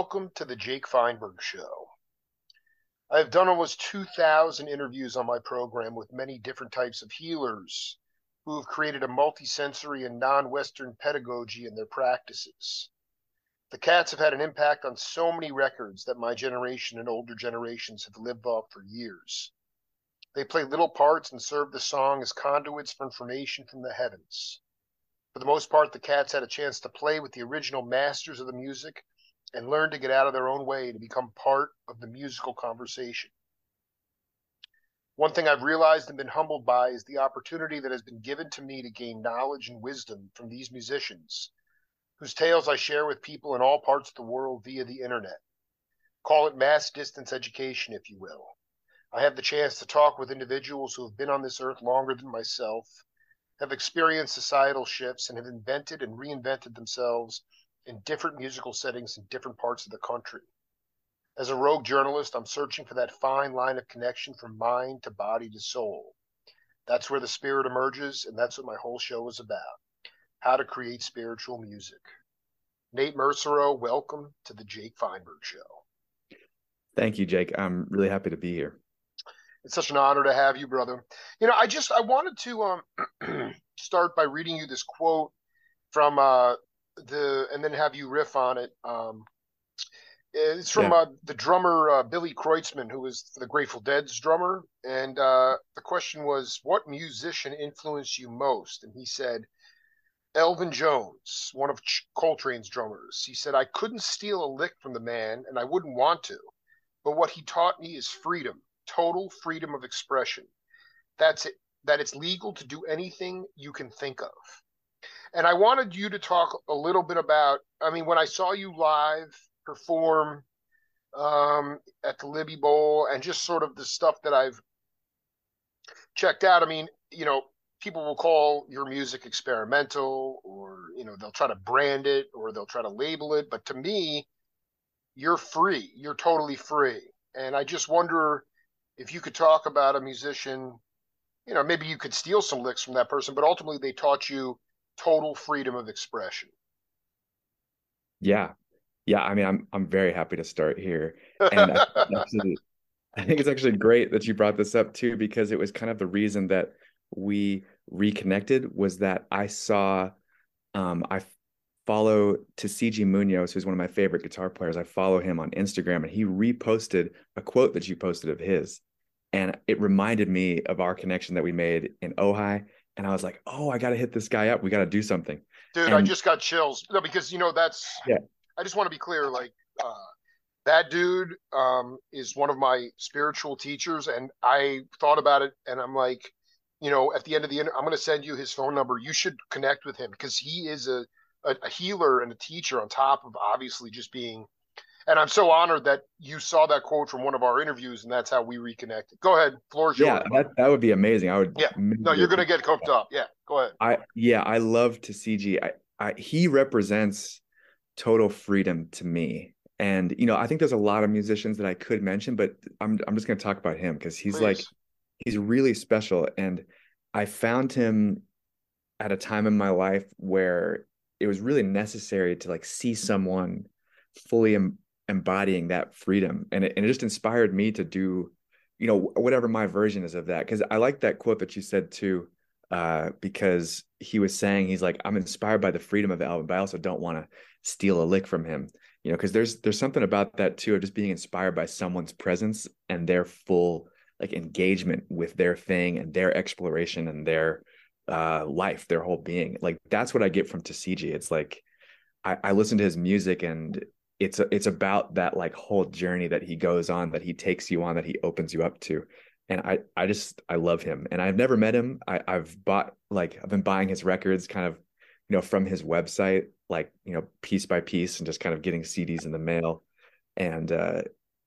welcome to the Jake Feinberg Show. I have done almost 2,000 interviews on my program with many different types of healers who have created a multisensory and non Western pedagogy in their practices. The cats have had an impact on so many records that my generation and older generations have lived off for years. They play little parts and serve the song as conduits for information from the heavens. For the most part, the cats had a chance to play with the original masters of the music and learn to get out of their own way to become part of the musical conversation. One thing I've realized and been humbled by is the opportunity that has been given to me to gain knowledge and wisdom from these musicians, whose tales I share with people in all parts of the world via the internet. Call it mass distance education, if you will. I have the chance to talk with individuals who have been on this earth longer than myself have experienced societal shifts and have invented and reinvented themselves in different musical settings in different parts of the country. As a rogue journalist, I'm searching for that fine line of connection from mind to body to soul. That's where the spirit emerges, and that's what my whole show is about how to create spiritual music. Nate Mercereau, welcome to the Jake Feinberg Show. Thank you, Jake. I'm really happy to be here. It's such an honor to have you, brother. You know, I just I wanted to um, start by reading you this quote from uh, the, and then have you riff on it. Um, it's from yeah. uh, the drummer uh, Billy Kreutzmann, who was the Grateful Dead's drummer, and uh, the question was, "What musician influenced you most?" And he said, Elvin Jones, one of Coltrane's drummers. He said, "I couldn't steal a lick from the man, and I wouldn't want to, but what he taught me is freedom." total freedom of expression. That's it, that it's legal to do anything you can think of. And I wanted you to talk a little bit about, I mean, when I saw you live perform um, at the Libby Bowl and just sort of the stuff that I've checked out, I mean, you know, people will call your music experimental or, you know, they'll try to brand it or they'll try to label it. But to me, you're free. You're totally free. And I just wonder if you could talk about a musician, you know, maybe you could steal some licks from that person, but ultimately they taught you total freedom of expression. Yeah. Yeah. I mean, I'm I'm very happy to start here. And I, actually, I think it's actually great that you brought this up too, because it was kind of the reason that we reconnected was that I saw um I follow Tisziji Munoz, who's one of my favorite guitar players. I follow him on Instagram and he reposted a quote that you posted of his and it reminded me of our connection that we made in Ojai. And I was like, oh, I got to hit this guy up. We got to do something. Dude, and, I just got chills. No, because, you know, that's, yeah. I just want to be clear. Like, uh, that dude um, is one of my spiritual teachers. And I thought about it and I'm like, you know, at the end of the, I'm going to send you his phone number. You should connect with him because he is a, a, a healer and a teacher on top of obviously just being and I'm so honored that you saw that quote from one of our interviews, and that's how we reconnected. Go ahead, floor Yeah, that, that would be amazing. I would. Yeah, no, you're gonna get cooked up. Yeah, go ahead. I yeah, I love Tisziji. I, I he represents total freedom to me, and you know, I think there's a lot of musicians that I could mention, but I'm I'm just gonna talk about him because he's Please. like he's really special, and I found him at a time in my life where it was really necessary to like see someone fully embodying that freedom. And it, and it just inspired me to do you know whatever my version is of that. Because i like that quote that you said too uh, because he was saying he's like i'm inspired by the freedom of Elvin but i also don't want to steal a lick from him. You know because there's there's something about that too of just being inspired by someone's presence and their full like engagement with their thing and their exploration and their uh life their whole being. Like that's what i get from Tisziji. it's like I, I listen to his music and it's a, it's about that like whole journey that he goes on that he takes you on that he opens you up to. And i i just i love him. And i've never met him. I, i've bought like i've been buying his records kind of you know from his website like you know piece by piece and just kind of getting cds in the mail. And uh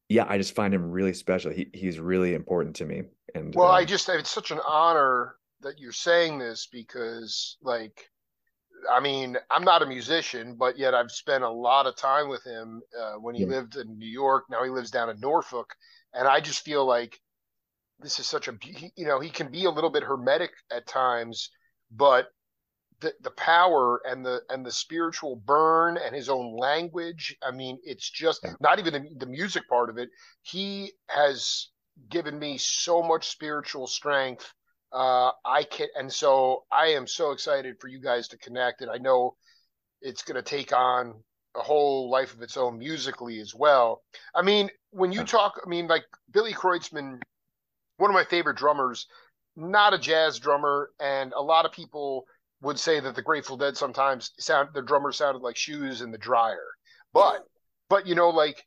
yeah i just find him really special. He, he's really important to me. And well uh, i just it's such an honor that you're saying this because like I mean, I'm not a musician, but yet I've spent a lot of time with him uh, when he yeah. lived in New York. Now he lives down in Norfolk, and I just feel like this is such a you know he can be a little bit hermetic at times, but the, the power and the and the spiritual burn and his own language. I mean, it's just not even the, the music part of it. He has given me so much spiritual strength. Uh, I can, and so I am so excited for you guys to connect. And I know it's going to take on a whole life of its own musically as well. I mean, when you talk, I mean, like Billy Kreutzmann, one of my favorite drummers, not a jazz drummer, and a lot of people would say that the Grateful Dead sometimes sound the drummer sounded like shoes in the dryer. But but you know, like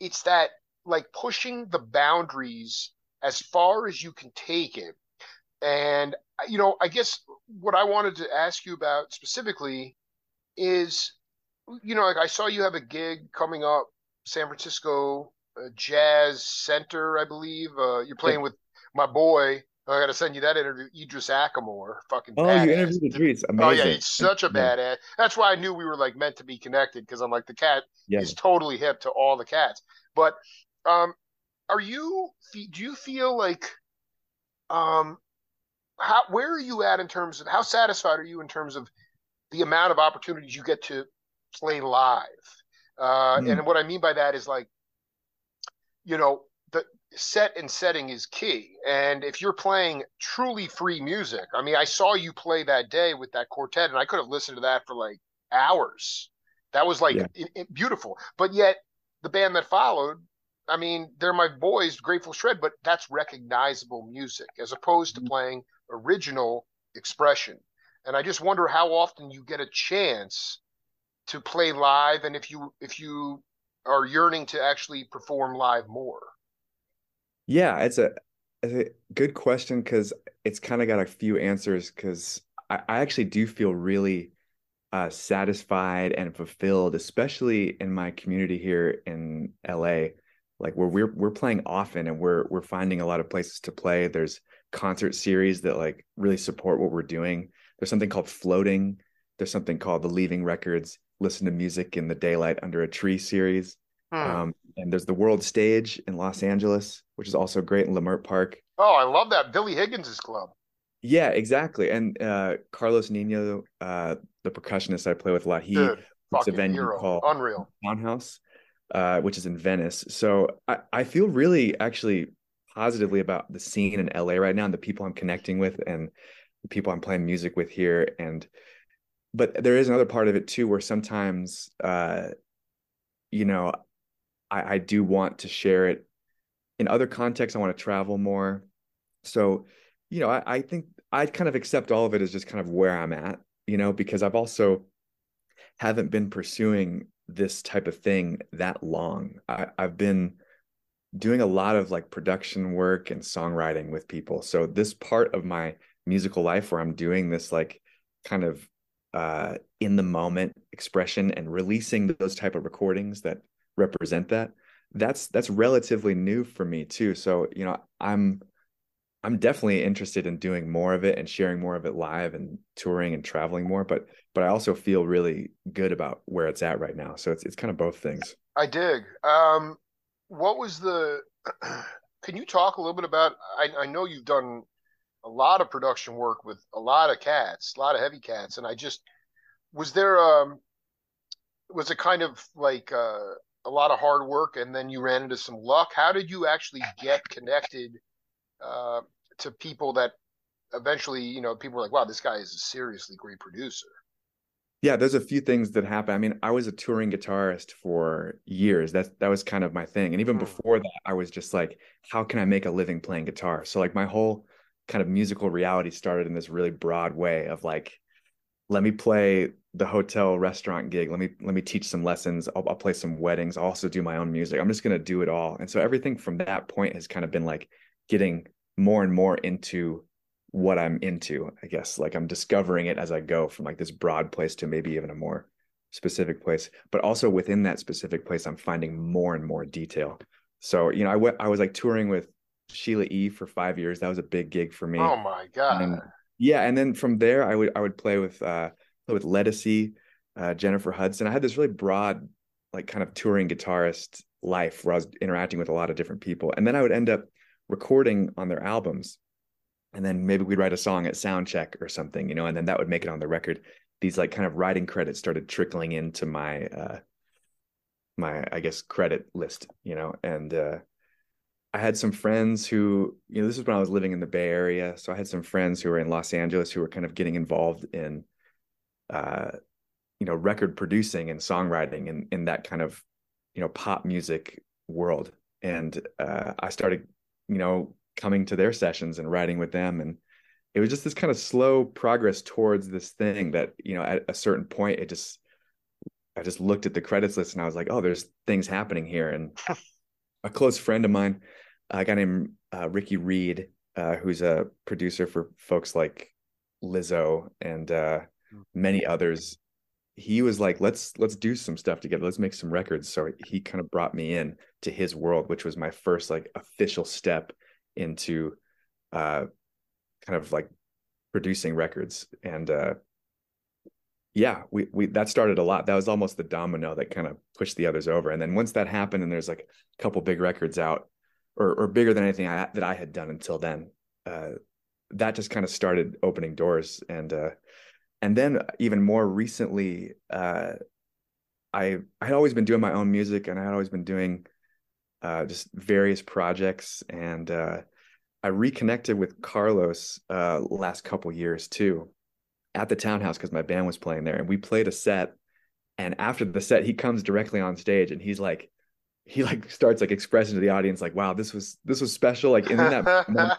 it's that like pushing the boundaries as far as you can take it. And you know, I guess what I wanted to ask you about specifically is you know, like I saw you have a gig coming up, San Francisco uh, Jazz Center, I believe. Uh, you're playing with my boy I got to send you that interview. Idris Ackamoor, fucking. Oh, badass. you interviewed Idris. Amazing. Oh yeah, he's such a badass. That's why I knew we were like meant to be connected because I'm like the cat yeah. is totally hip to all the cats. But um, are you? Do you feel like um, how where are you at in terms of how satisfied are you in terms of the amount of opportunities you get to play live? Uh, mm. And what I mean by that is like, you know, the set and setting is key. And if you're playing truly free music, I mean, I saw you play that day with that quartet, and I could have listened to that for like hours. That was like yeah. it, it, beautiful. But yet, the band that followed, I mean, they're my boys, Grateful Shred, but that's recognizable music as opposed to mm-hmm. playing original expression. And I just wonder how often you get a chance to play live, and if you if you are yearning to actually perform live more. Yeah, it's a, it's a good question because it's kind of got a few answers because I, I actually do feel really uh, satisfied and fulfilled, especially in my community here in LA, like where we're we're playing often and we're we're finding a lot of places to play. There's concert series that like really support what we're doing. There's something called floating. There's something called the Leaving Records Listen to Music in the Daylight Under a Tree series. Hmm. Um, and there's the World Stage in Los Angeles, which is also great in Leimert Park. Oh, I love that Billy Higgins' club. Yeah, exactly. And uh, Carlos Nino, uh, the percussionist I play with a lot, he Dude, a venue hero. called Unreal Townhouse, uh, which is in Venice. So I, I feel really actually positively about the scene in LA right now and the people I'm connecting with and the people I'm playing music with here. And but there is another part of it too where sometimes uh, you know I, I do want to share it in other contexts. I want to travel more. So, you know, I, I think I kind of accept all of it as just kind of where I'm at, you know, because I've also haven't been pursuing this type of thing that long. I, I've been doing a lot of like production work and songwriting with people. So this part of my musical life where I'm doing this like kind of uh in the moment expression and releasing those type of recordings that represent that that's that's relatively new for me too. So you know i'm i'm definitely interested in doing more of it and sharing more of it live and touring and traveling more but but i also feel really good about where it's at right now. So it's it's kind of both things. I dig. Um what was the can you talk a little bit about i, I know you've done a lot of production work with a lot of cats a lot of heavy cats and i just was there um was it kind of like uh a lot of hard work and then you ran into some luck. How did you actually get connected uh, to people that eventually, you know, people were like, wow, this guy is a seriously great producer? Yeah, there's a few things that happen. I mean, I was a touring guitarist for years. That that was kind of my thing. And even hmm. before that, I was just like, how can I make a living playing guitar? So like my whole kind of musical reality started in this really broad way of like, let me play the hotel restaurant gig let me let me teach some lessons I'll, I'll, play some weddings I'll also do my own music i'm just going to do it all and so everything from that point has kind of been like getting more and more into what i'm into i guess like i'm discovering it as i go from like this broad place to maybe even a more specific place but also within that specific place i'm finding more and more detail so you know i went i was like touring with sheila e for five years that was a big gig for me oh my god and, yeah and then from there i would i would play with uh with Ledisi, uh, Jennifer Hudson. I had this really broad, like kind of touring guitarist life where I was interacting with a lot of different people. And then I would end up recording on their albums. And then maybe we'd write a song at sound check or something, you know, and then that would make it on the record. These like kind of writing credits started trickling into my uh my I guess credit list, you know, and uh I had some friends who, you know, this is when I was living in the Bay Area. So I had some friends who were in Los Angeles who were kind of getting involved in uh you know, record producing and songwriting and in that kind of, you know, pop music world. And uh I started, you know, coming to their sessions and writing with them. And it was just this kind of slow progress towards this thing that you know at a certain point it just i just looked at the credits list and i was like oh there's things happening here. And a close friend of mine a guy named uh, ricky reed uh, who's a producer for folks like lizzo and uh, hmm. many others he was like let's let's do some stuff together. Let's make some records. So he kind of brought me in to his world which was my first like official step into uh kind of like producing records. And uh yeah we we that started a lot. That was almost the domino that kind of pushed the others over. And then once that happened and there's like a couple big records out or or bigger than anything I, that I had done until then uh that just kind of started opening doors. And uh and then even more recently uh I I had always been doing my own music and I had always been doing uh, just various projects, and uh, I reconnected with Carlos uh, last couple years too, at the townhouse because my band was playing there, and we played a set. And after the set, he comes directly on stage, and he's like, he like starts like expressing to the audience like, "Wow, this was this was special." Like in that moment,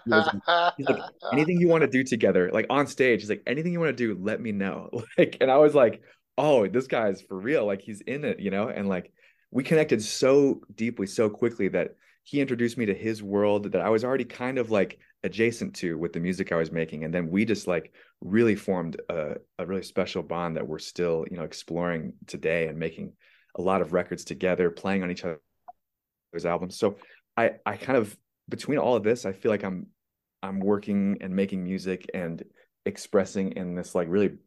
he's like, "Anything you want to do together, like on stage." He's like, "Anything you want to do, let me know." Like, and I was like, "Oh, this guy's for real. Like he's in it, you know." And like we connected so deeply so quickly that he introduced me to his world that I was already kind of like adjacent to with the music I was making. And then we just like really formed a, a really special bond that we're still, you know, exploring today and making a lot of records together, playing on each other's albums. So I, I kind of between all of this, I feel like I'm I'm working and making music and expressing in this like really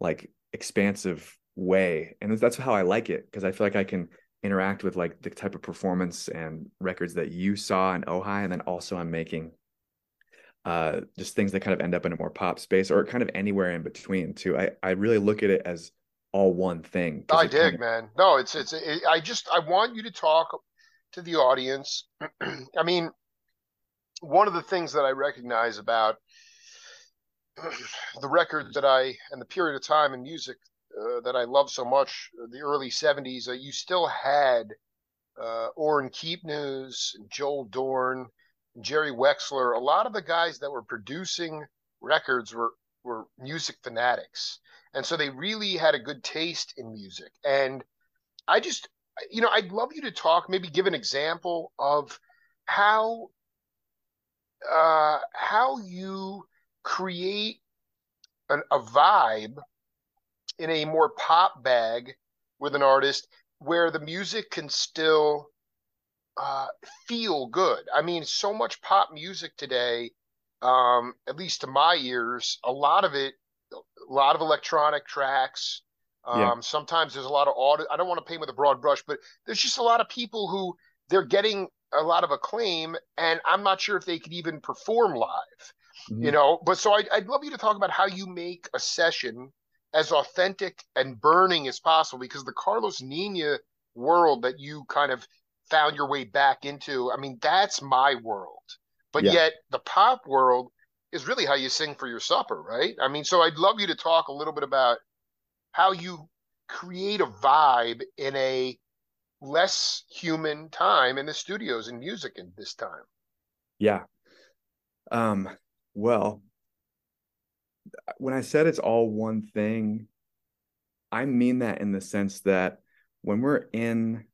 like expansive way. And that's how I like it because I feel like I can interact with like the type of performance and records that you saw in Ojai, and then also I'm making uh, just things that kind of end up in a more pop space or kind of anywhere in between too. I I really look at it as all one thing. I dig, kind of... man. No, it's it's. It, I just I want you to talk to the audience. I mean, one of the things that I recognize about the record that I and the period of time in music uh, that I love so much, uh, the early 70s, uh, you still had uh, Orrin Keepnews, Joel Dorn, Jerry Wexler. A lot of the guys that were producing records were, were music fanatics. And so they really had a good taste in music. And I just, you know, I'd love you to talk, maybe give an example of how uh, how you create an, a vibe in a more pop bag with an artist where the music can still uh, feel good. I mean, so much pop music today, um, at least to my ears, a lot of it, a lot of electronic tracks. Um, yeah. Sometimes there's a lot of audio. I don't want to paint with a broad brush, but there's just a lot of people who they're getting a lot of acclaim, and I'm not sure if they could even perform live. Mm-hmm. You know, but so I'd, I'd love you to talk about how you make a session as authentic and burning as possible because the Carlos Nino world that you kind of found your way back into, I mean, that's my world. But yeah. yet the pop world is really how you sing for your supper, right? I mean, so I'd love you to talk a little bit about how you create a vibe in a less human time in the studios and music in this time. Yeah. Um, well, when I said it's all one thing, I mean that in the sense that when we're in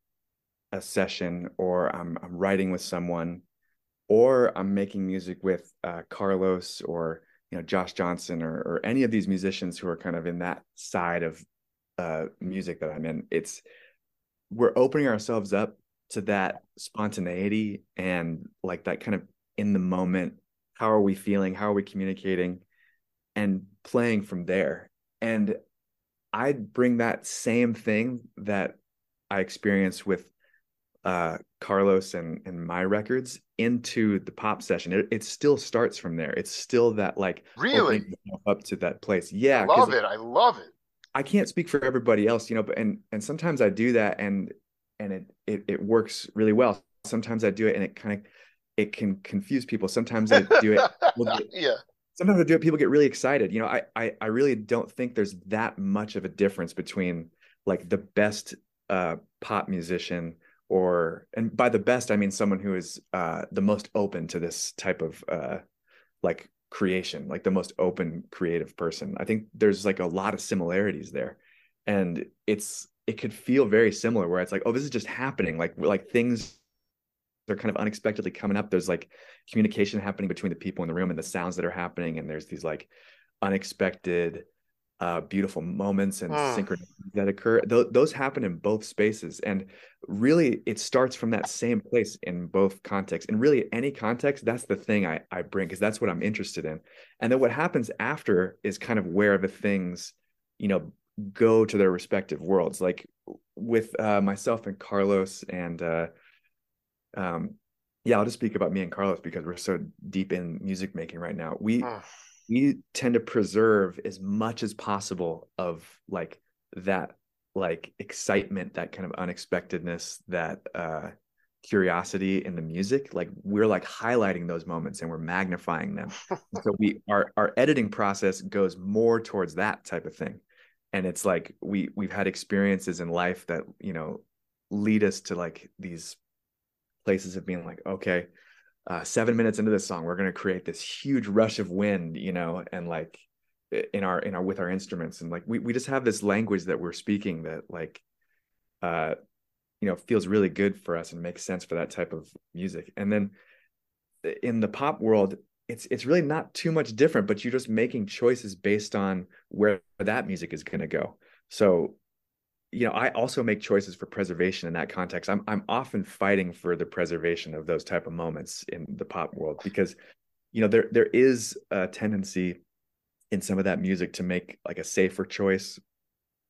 a session or I'm, I'm writing with someone or I'm making music with uh, Carlos or you know Josh Johnson or, or any of these musicians who are kind of in that side of uh, music that I'm in, it's we're opening ourselves up to that spontaneity and like that kind of in the moment. How are we feeling? How are we communicating? And playing from there. And I'd bring that same thing that I experienced with uh, Carlos and and my records into the pop session. It, it still starts from there. It's still that like really up to that place. Yeah, I love it. I love it. I can't speak for everybody else, you know, but and and sometimes I do that and and it it it works really well. Sometimes I do it and it kind of it can confuse people. Sometimes I do it. yeah. Sometimes I do it. People get really excited. You know, I, I I really don't think there's that much of a difference between like the best uh, pop musician or and by the best I mean someone who is uh, the most open to this type of uh, like creation, like the most open creative person. I think there's like a lot of similarities there, and it's it could feel very similar where it's like oh this is just happening like like things they're kind of unexpectedly coming up. There's like communication happening between the people in the room and the sounds that are happening, and there's these like unexpected, uh, beautiful moments and mm. synchronicities that occur. Th- those happen in both spaces, and really, it starts from that same place in both contexts. And really, any context, that's the thing I I bring because that's what I'm interested in. And then what happens after is kind of where the things, you know, go to their respective worlds. Like with uh, myself and Carlos and uh, um, yeah, I'll just speak about me and Carlos because we're so deep in music making right now. We we tend to preserve as much as possible of like that like excitement, that kind of unexpectedness, that uh curiosity in the music. Like we're like highlighting those moments and we're magnifying them. so we our our editing process goes more towards that type of thing. And it's like we we've had experiences in life that, you know, lead us to like these places of being like, okay, uh, seven minutes into this song, we're going to create this huge rush of wind, you know, and like in our in our with our instruments, and like we we just have this language that we're speaking that like, uh, you know, feels really good for us and makes sense for that type of music. And then in the pop world, it's it's really not too much different, but you're just making choices based on where that music is going to go. So you know, I also make choices for preservation in that context. I'm I'm often fighting for the preservation of those type of moments in the pop world because, you know, there there is a tendency in some of that music to make like a safer choice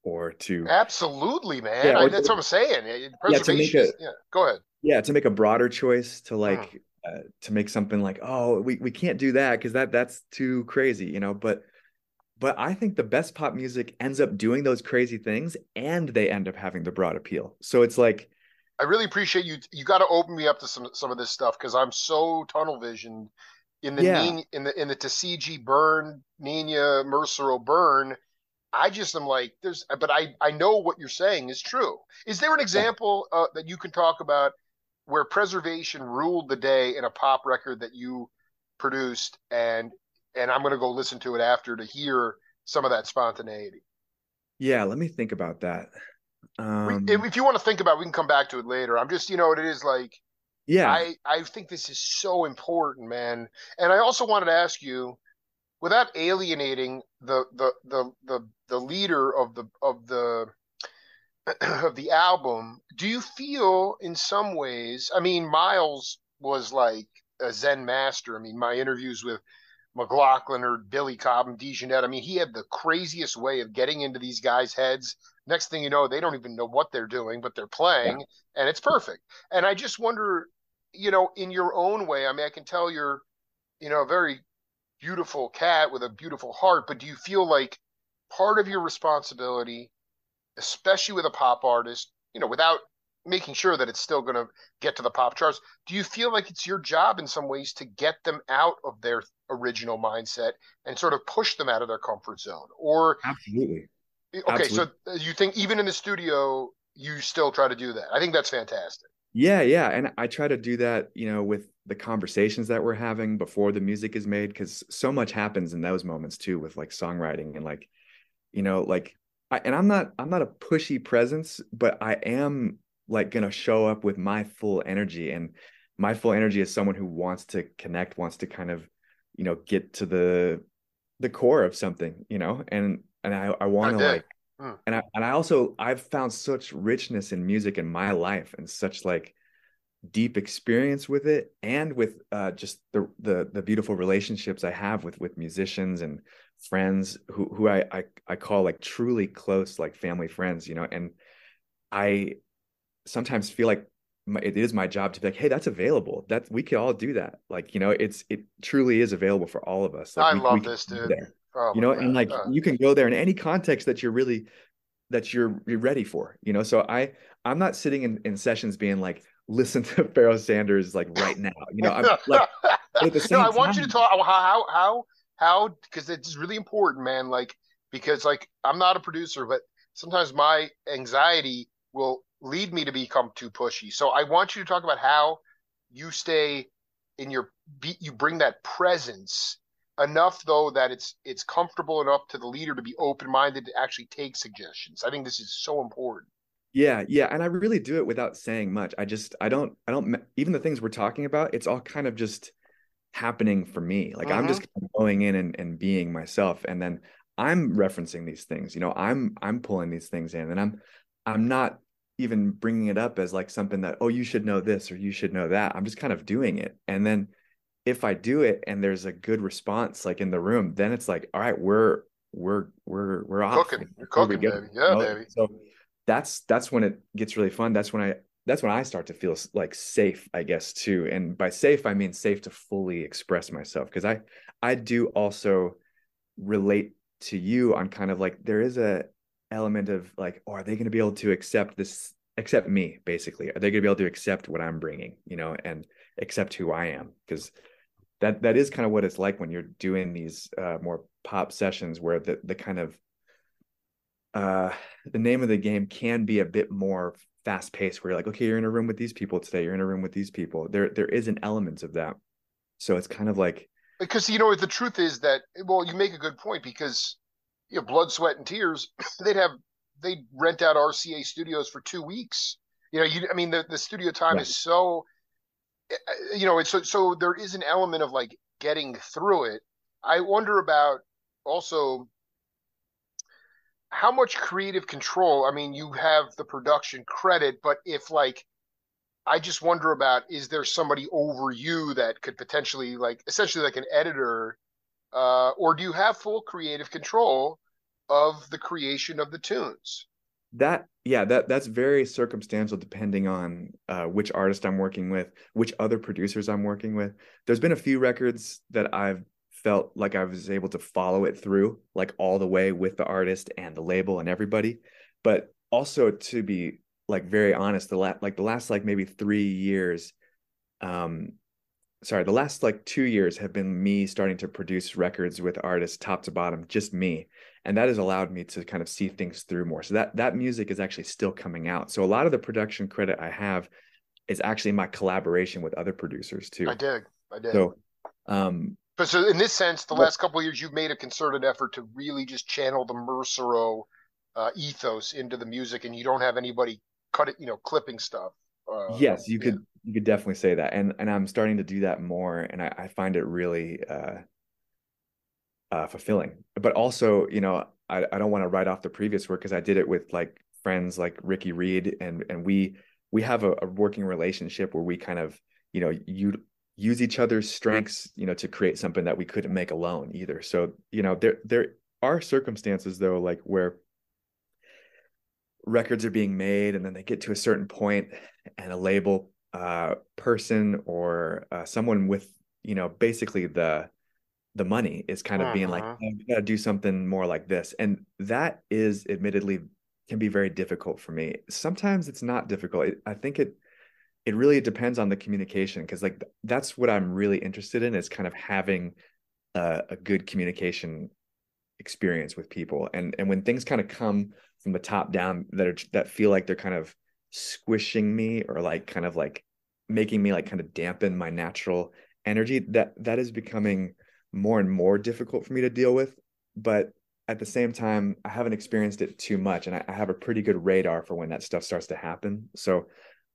or to absolutely man yeah, I, that's what i'm saying preservation yeah, a, yeah, go ahead yeah to make a broader choice to like hmm. uh, to make something like oh we, we can't do that because that that's too crazy you know but but I think the best pop music ends up doing those crazy things and they end up having the broad appeal. So it's like I really appreciate you you got to open me up to some some of this stuff cuz I'm so tunnel visioned in the yeah. In the in the Tisziji burn, Nina Mercer O'Byrne I just am like there's but I I know what you're saying is true. Is there an example uh, that you can talk about where preservation ruled the day in a pop record that you produced and and I'm going to go listen to it after to hear some of that spontaneity. Yeah, let me think about that. Um, if you want to think about, it, we can come back to it later. I'm just, you know, what it is like, yeah, I I think this is so important, man. And I also wanted to ask you, without alienating the the the the, the leader of the of the of the album, do you feel in some ways? I mean, Miles was like a Zen master. I mean, my interviews with McLaughlin or Billy Cobham and DeJohnette. I mean, he had the craziest way of getting into these guys' heads. Next thing you know, they don't even know what they're doing, but they're playing, yeah. and it's perfect. And I just wonder, you know, in your own way. I mean, I can tell you're, you know, a very beautiful cat with a beautiful heart, but do you feel like part of your responsibility, especially with a pop artist, you know, without making sure that it's still going to get to the pop charts. Do you feel like it's your job in some ways to get them out of their original mindset and sort of push them out of their comfort zone? Or absolutely. Okay, absolutely. so uh, you think even in the studio you still try to do that? I think that's fantastic. Yeah, yeah, and I try to do that, you know, with the conversations that we're having before the music is made because so much happens in those moments too with like songwriting and like you know like I, and I'm not I'm not a pushy presence, but I am like going to show up with my full energy and my full energy is someone who wants to connect wants to kind of you know get to the the core of something you know? And and i i want to like hmm. and i and i also i've found such richness in music in my life and such like deep experience with it and with uh just the the the beautiful relationships i have with with musicians and friends who who i i, I call like truly close like family friends you know? And i sometimes feel like my, it is my job to be like, hey, that's available. That we can all do that. Like, you know, it's it truly is available for all of us. Like, I we, love we this, dude. Oh, you know, and like uh, you can go there in any context that you're really that you're, you're ready for. You know, so I I'm not sitting in, in sessions being like, listen to Pharoah Sanders like right now. You know, I'm like at the same no, I want time, you to talk how how how how because it's really important, man. Like because like I'm not a producer, but sometimes my anxiety will lead me to become too pushy. So I want you to talk about how you stay in your you bring that presence enough though that it's it's comfortable enough to the leader to be open minded to actually take suggestions. I think this is so important. Yeah, yeah, and I really do it without saying much. I just I don't I don't even the things we're talking about. It's all kind of just happening for me. Like mm-hmm. I'm just mm-hmm. going in and, and being myself, and then I'm referencing these things. You know, I'm I'm pulling these things in, and I'm I'm not even bringing it up as like something that oh you should know this or you should know that. I'm just kind of doing it, and then if I do it and there's a good response like in the room, then it's like all right, we're we're we're we're off. Cooking, you're cooking, baby. Yeah, baby. So that's that's when it gets really fun. That's when I that's when I start to feel like safe, I guess, too. And by safe, I mean safe to fully express myself because I I do also relate to you on kind of like there is a element of like, oh, are they going to be able to accept this, accept me, basically? Are they going to be able to accept what I'm bringing, you know, and accept who I am? Because that that is kind of what it's like when you're doing these uh, more pop sessions where the the kind of uh, the name of the game can be a bit more fast paced where you're like okay you're in a room with these people today you're in a room with these people there there is an element of that so it's kind of like because you know the truth is that well you make a good point because you know blood sweat and tears they'd have they'd rent out rca studios for two weeks you know you i mean the, the studio time right. is so eh, eh, you know it's so, so there is an element of like getting through it i wonder about also how much creative control? I mean, you have the production credit, but if like, I just wonder about is there somebody over you that could potentially like essentially like an editor, uh, or do you have full creative control of the creation of the tunes? That yeah, that that's very circumstantial depending on uh, which artist I'm working with, which other producers I'm working with. There's been a few records that I've felt like I was able to follow it through like all the way with the artist and the label and everybody. But also to be like very honest, the last like the last like maybe three years, um, sorry, the last like two years have been me starting to produce records with artists top to bottom, just me. And that has allowed me to kind of see things through more. So that that music is actually still coming out. So a lot of the production credit I have is actually my collaboration with other producers too. I dig. I dig. So um but so in this sense, the last couple of years, you've made a concerted effort to really just channel the Mercereau uh, ethos into the music, and you don't have anybody cut it, you know, clipping stuff. Uh, yes, you yeah. could you could definitely say that, and and I'm starting to do that more, and I, I find it really uh, uh, fulfilling. But also, you know, I, I don't want to write off the previous work because I did it with like friends like Ricky Reed, and and we we have a, a working relationship where we kind of you know you use each other's strengths you know to create something that we couldn't make alone either so you know there there are circumstances though like where records are being made and then they get to a certain point and a label uh, person or uh, someone with you know basically the the money is kind of uh-huh. being like uh-huh. oh, you got to do something more like this and that is admittedly can be very difficult for me sometimes it's not difficult i think it it really depends on the communication because like that's what i'm really interested in is kind of having a, a, good communication experience with people and and when things kind of come from the top down that are that feel like they're kind of squishing me or like kind of like making me like kind of dampen my natural energy that that is becoming more and more difficult for me to deal with but at the same time i haven't experienced it too much and I, I have a pretty good radar for when that stuff starts to happen so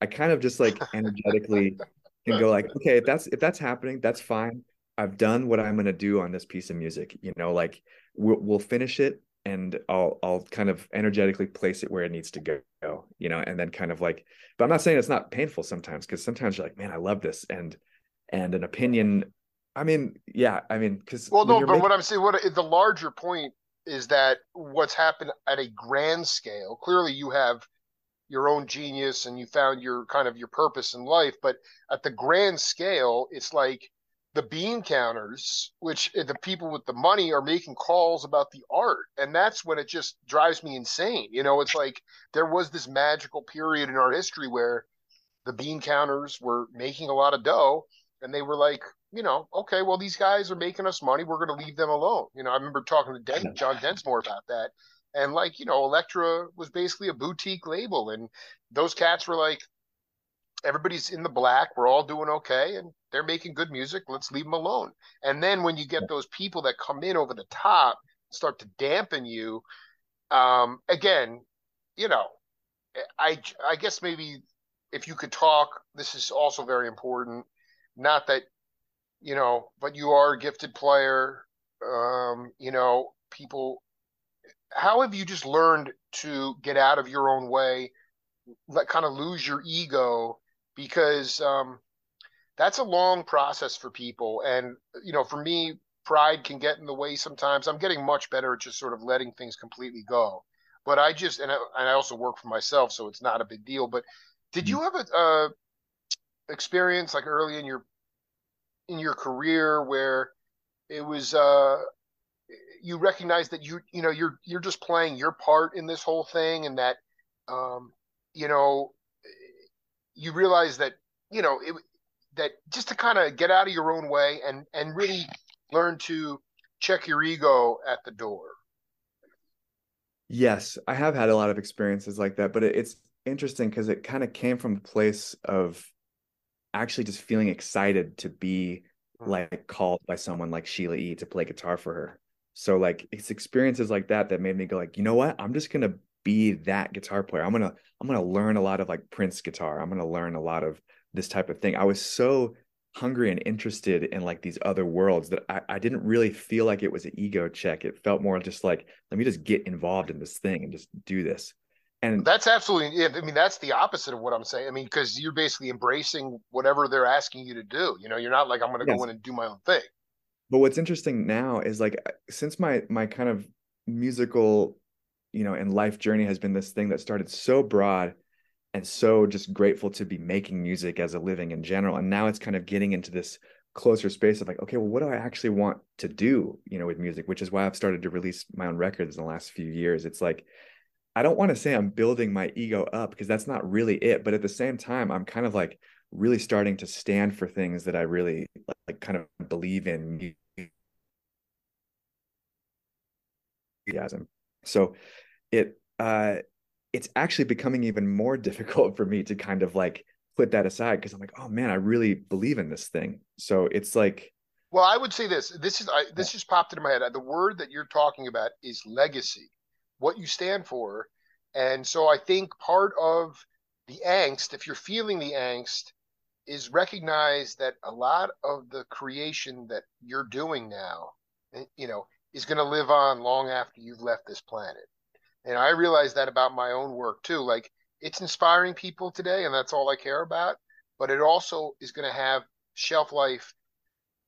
I kind of just like energetically can go like, okay, if that's if that's happening, that's fine. I've done what I'm gonna do on this piece of music. You know, like we'll we'll finish it and I'll I'll kind of energetically place it where it needs to go, you know, and then kind of like, but I'm not saying it's not painful sometimes because sometimes you're like, man, I love this, and and an opinion. I mean, yeah, I mean, because well, no, but making... what I'm saying, what the larger point is that what's happened at a grand scale. Clearly, you have your own genius and you found your kind of your purpose in life. But at the grand scale, it's like the bean counters, which eh, the people with the money are making calls about the art. And that's when it just drives me insane. You know, it's like there was this magical period in our history where the bean counters were making a lot of dough and they were like, you know, okay, well, these guys are making us money. We're going to leave them alone. You know, I remember talking to Den- John Densmore about that. And like, you know, Elektra was basically a boutique label. And those cats were like, everybody's in the black. We're all doing okay. And they're making good music. Let's leave them alone. And then when you get those people that come in over the top, start to dampen you, um, again, you know, I, I guess maybe if you could talk, this is also very important. Not that, you know, but you are a gifted player. Um, you know, people, how have you just learned to get out of your own way, let kind of lose your ego? Because um, that's a long process for people. And, you know, for me, pride can get in the way sometimes. I'm getting much better at just sort of letting things completely go. But I just, and I, and I also work for myself, so it's not a big deal. But did you have a, a experience like early in your in your career where it was uh you recognize that you you know you're you're just playing your part in this whole thing and that um you know you realize that you know it that just to kind of get out of your own way and and really learn to check your ego at the door yes i have had a lot of experiences like that but it's interesting because it kind of came from a place of actually just feeling excited to be hmm. like called by someone like Sheila E to play guitar for her. So like it's experiences like that that made me go like, you know what? I'm just gonna be that guitar player. I'm gonna I'm gonna learn a lot of like Prince guitar. I'm gonna learn a lot of this type of thing. I was so hungry and interested in like these other worlds that I, I didn't really feel like it was an ego check. It felt more just like, let me just get involved in this thing and just do this. And that's absolutely, I mean, that's the opposite of what I'm saying. I mean, because you're basically embracing whatever they're asking you to do. You know, you're not like, I'm going to yes. go in and do my own thing. But what's interesting now is like, since my, my kind of musical, you know, and life journey has been this thing that started so broad and so just grateful to be making music as a living in general. And now it's kind of getting into this closer space of like, okay, well, what do I actually want to do, you know, with music, which is why I've started to release my own records in the last few years. It's like, I don't want to say I'm building my ego up because that's not really it. But at the same time, I'm kind of like really starting to stand for things that I really like, kind of believe in. Enthusiasm. So it uh it's actually becoming even more difficult for me to kind of like put that aside because I'm like, oh man, I really believe in this thing. So it's like well, I would say this. This is I, this just popped into my head. The word that you're talking about is legacy what you stand for. And so I think part of the angst, if you're feeling the angst, is recognize that a lot of the creation that you're doing now, eh, you know, is going to live on long after you've left this planet. And I realize that about my own work too. Like it's inspiring people today, and that's all I care about. But it also is going to have shelf life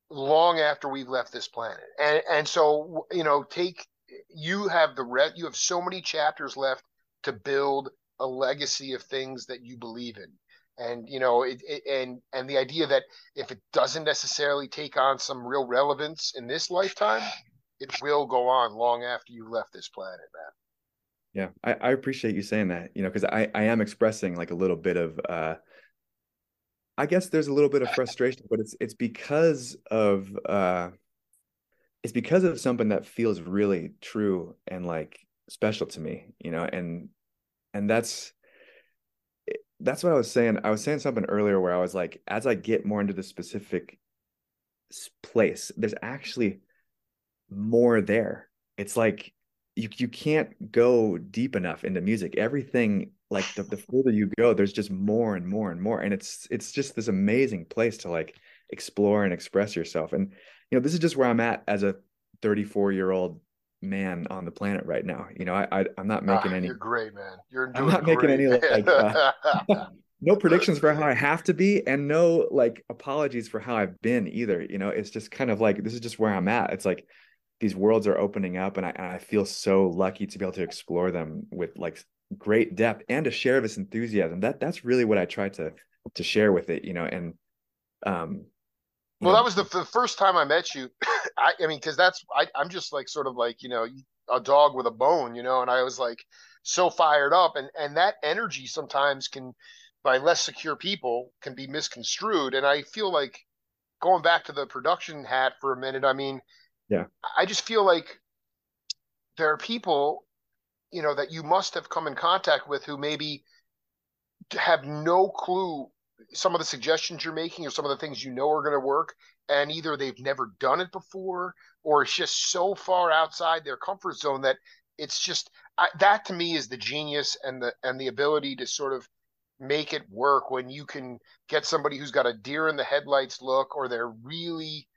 long after we've left this planet. And and so you know, take you have the red you have so many chapters left to build a legacy of things that you believe in and you know it, it, and and the idea that if it doesn't necessarily take on some real relevance in this lifetime it will go on long after you left this planet man yeah i, I appreciate you saying that you know because i i am expressing like a little bit of uh i guess there's a little bit of frustration but it's it's because of uh it's because of something that feels really true and like special to me you know and and that's that's what i was saying i was saying something earlier where i was like as i get more into the specific place there's actually more there. It's like you you can't go deep enough into music everything like the, the further you go there's just more and more and more and it's it's just this amazing place to like explore and express yourself and you know, this is just where I'm at as a 34 year old man on the planet right now. You know, I, I am not making ah, any. You're great, man. You're. I'm not great. making any like. Uh, no predictions for how I have to be, and no like apologies for how I've been either. You know, it's just kind of like this is just where I'm at. It's like these worlds are opening up, and I and I feel so lucky to be able to explore them with like great depth and to share of this enthusiasm. That that's really what I tried to to share with it, you know, and um well, know, that was the, the, first time I met you. I, I mean, because that's I, I'm just like sort of like you know a dog with a bone, you know, and I was like so fired up, and and that energy sometimes can, by less secure people, can be misconstrued, and I feel like going back to the production hat for a minute. I mean, yeah, I just feel like there are people, you know, that you must have come in contact with who maybe have no clue some of the suggestions you're making or some of the things you know are going to work and either they've never done it before or it's just so far outside their comfort zone that it's just I, that to me is the genius and the and the ability to sort of make it work when you can get somebody who's got a deer in the headlights look or they're really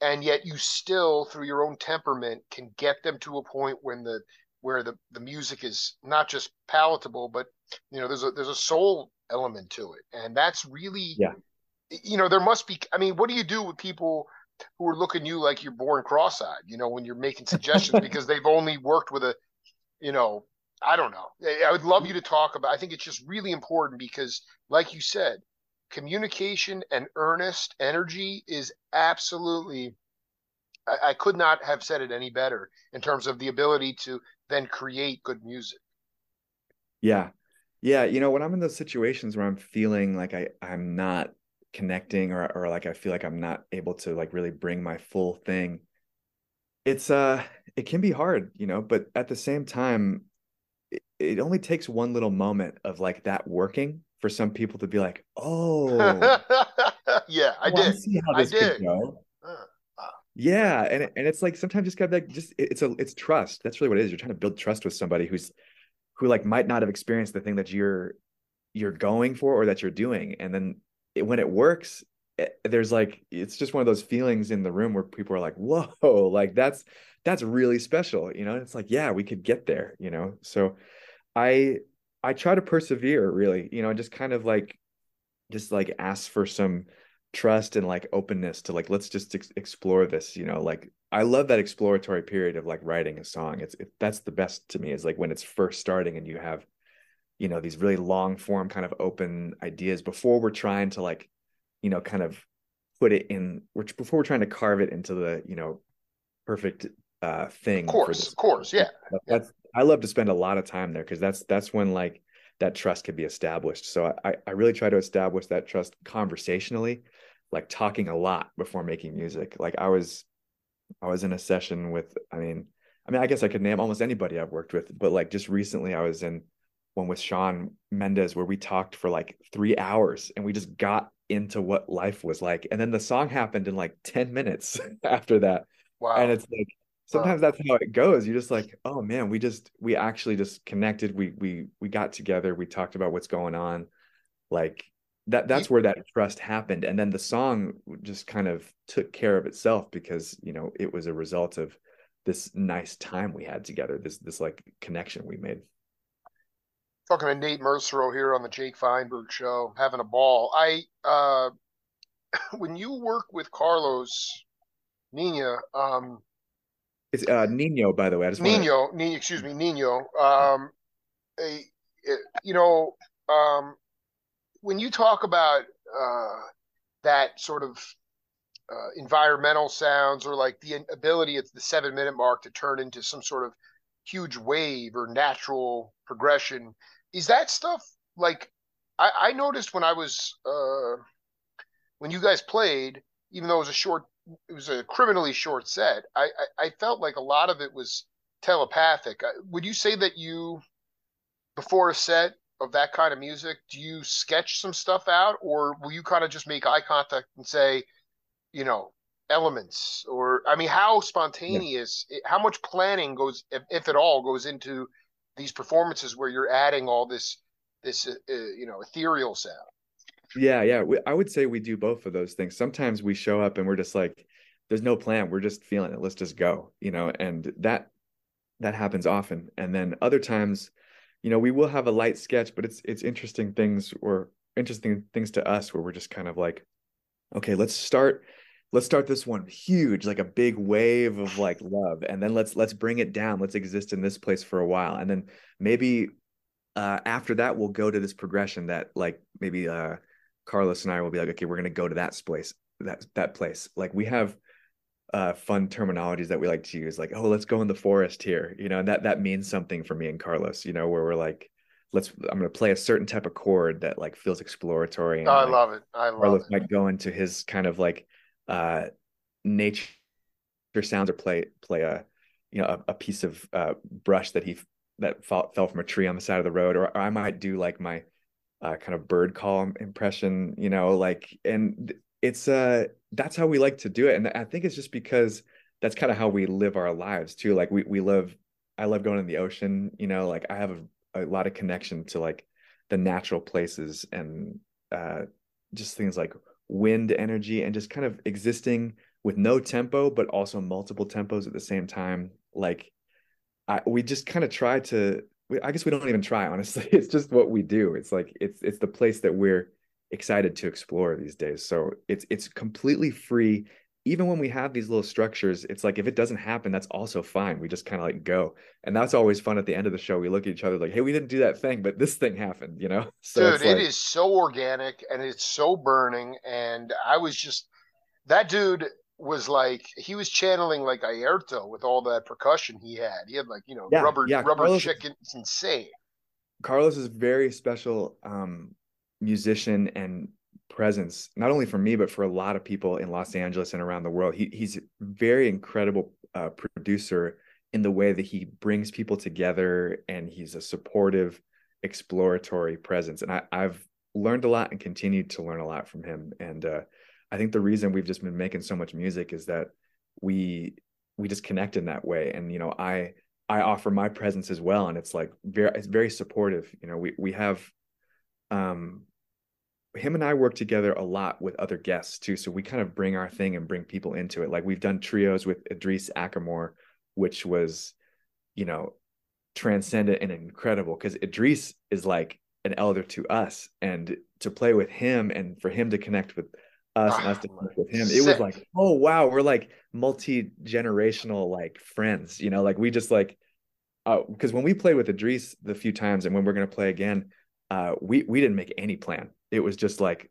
and yet you still through your own temperament can get them to a point when the where the the music is not just palatable but you know there's a there's a soul element to it. And that's really yeah. you know there must be i mean what do you do with people who are looking you like you're born cross-eyed you know when you're making suggestions? Because they've only worked with a you know i don't know. I would love you to talk about i think it's just really important because like you said communication and earnest energy is absolutely I, I could not have said it any better in terms of the ability to then create good music yeah yeah you know when i'm in those situations where i'm feeling like i i'm not connecting or or like I feel like I'm not able to like really bring my full thing. It's uh it can be hard, you know, but at the same time it, it only takes one little moment of like that working for some people to be like, "Oh, yeah, I did. I see how this I did. go." Uh, uh. Yeah, and and it's like sometimes just kind of like just it's a it's trust. That's really what it is. You're trying to build trust with somebody who's who like might not have experienced the thing that you're you're going for or that you're doing, and then it, when it works, it, eh, there's like it's just one of those feelings in the room where people are like, "Whoa!" Like that's that's really special, you know. It's like, yeah, we could get there, you know. So, I I try to persevere, really, you know, just kind of like just like ask for some trust and like openness to like let's just ex- explore this you know like i love that exploratory period of like writing a song. It's it, that's the best to me is like when it's first starting and you have you know these really long form kind of open ideas before we're trying to like you know kind of put it in which before we're trying to carve it into the you know perfect uh thing of course of course yeah. That's i love to spend a lot of time there because that's that's when like that trust can be established so i i really try to establish that trust conversationally like talking a lot before making music like i was i was in a session with i mean i mean i guess i could name almost anybody i've worked with but like just recently i was in one with Shawn Mendes where we talked for like three hours and we just got into what life was like. And then the song happened in like 10 minutes after that. Wow. And it's like sometimes that's how it goes. You're just like, oh man, we just we actually just connected. We we we got together, we talked about what's going on. Like that that's where that trust happened. And then the song just kind of took care of itself because, you know, it was a result of this nice time we had together, this this like connection we made talking to Nate Mercereau here on the Jake Feinberg show, having a ball. I uh, when you work with Carlos Nina, um, it's uh, Nino, by the way. I just Nino, wanna... Nino, excuse me, Nino. Um, a, a, you know, um, when you talk about uh, that sort of uh, environmental sounds or like the ability at the seven minute mark to turn into some sort of huge wave or natural progression is that stuff like I, I noticed when I was uh, when you guys played, even though it was a short, it was a criminally short set. I, I, I felt like a lot of it was telepathic. Would you say that you, before a set of that kind of music, do you sketch some stuff out, or will you kind of just make eye contact and say, you know, elements, or I mean, how spontaneous, yeah. how much planning goes, if, if at all, goes into these performances where you're adding all this this uh, uh, you know ethereal sound yeah yeah we, i would say we do both of those things. Sometimes we show up and we're just like there's no plan we're just feeling it let's just go you know and that that happens often and then other times you know we will have a light sketch but it's it's interesting things or interesting things to us where we're just kind of like okay let's start let's start this one huge like a big wave of like love and then let's let's bring it down let's exist in this place for a while and then maybe uh, after that, we'll go to this progression that like maybe uh, Carlos and I will be like, okay, we're gonna go to that place, that that place. Like we have uh, fun terminologies that we like to use, like, oh, let's go in the forest here, you know, and that that means something for me and Carlos, you know, where we're like, let's I'm gonna play a certain type of chord that like feels exploratory. And, oh, I like, love it. I love it. Carlos it. might go into his kind of like uh nature sounds or play play a you know a, a piece of uh brush that he that fell, fell from a tree on the side of the road, or, or I might do like my uh, kind of bird call impression, you know, like, and it's uh that's how we like to do it, and I think it's just because that's kind of how we live our lives too. Like we we love, I love going in the ocean, you know, like I have a, a lot of connection to like the natural places and uh just things like wind energy and just kind of existing with no tempo but also multiple tempos at the same time like I, we just kind of try to I guess we don't even try honestly. It's just what we do. It's like it's it's the place that we're excited to explore these days. So it's it's completely free. Even when we have these little structures it's like if it doesn't happen that's also fine. We just kind of like go. And that's always fun at the end of the show. We look at each other like hey we didn't do that thing but this thing happened you know? So dude like, it is so organic and it's so burning. And i was just that dude was like he was channeling like Airto with all that percussion he had. He had like you know yeah, rubber yeah. rubber Carlos, chicken. It's insane. Carlos is very special um, musician and presence, not only for me but for a lot of people in Los Angeles and around the world. He he's very incredible uh, producer in the way that he brings people together, and he's a supportive, exploratory presence. And I, I've learned a lot and continued to learn a lot from him. And uh, I think the reason we've just been making so much music is that we we just connect in that way. And you know, I I offer my presence as well, and it's like very it's very supportive. You know, we we have um him and I work together a lot with other guests too. So we kind of bring our thing and bring people into it. Like we've done trios with Idris Ackamoor, which was, you know, transcendent and incredible because Idris is like an elder to us. And to play with him and for him to connect with us and us with him. It was like, oh wow, we're like multi-generational like friends, you know, like we just like uh because when we played with Idris the few times and when we're gonna play again, uh we we didn't make any plan. It was just like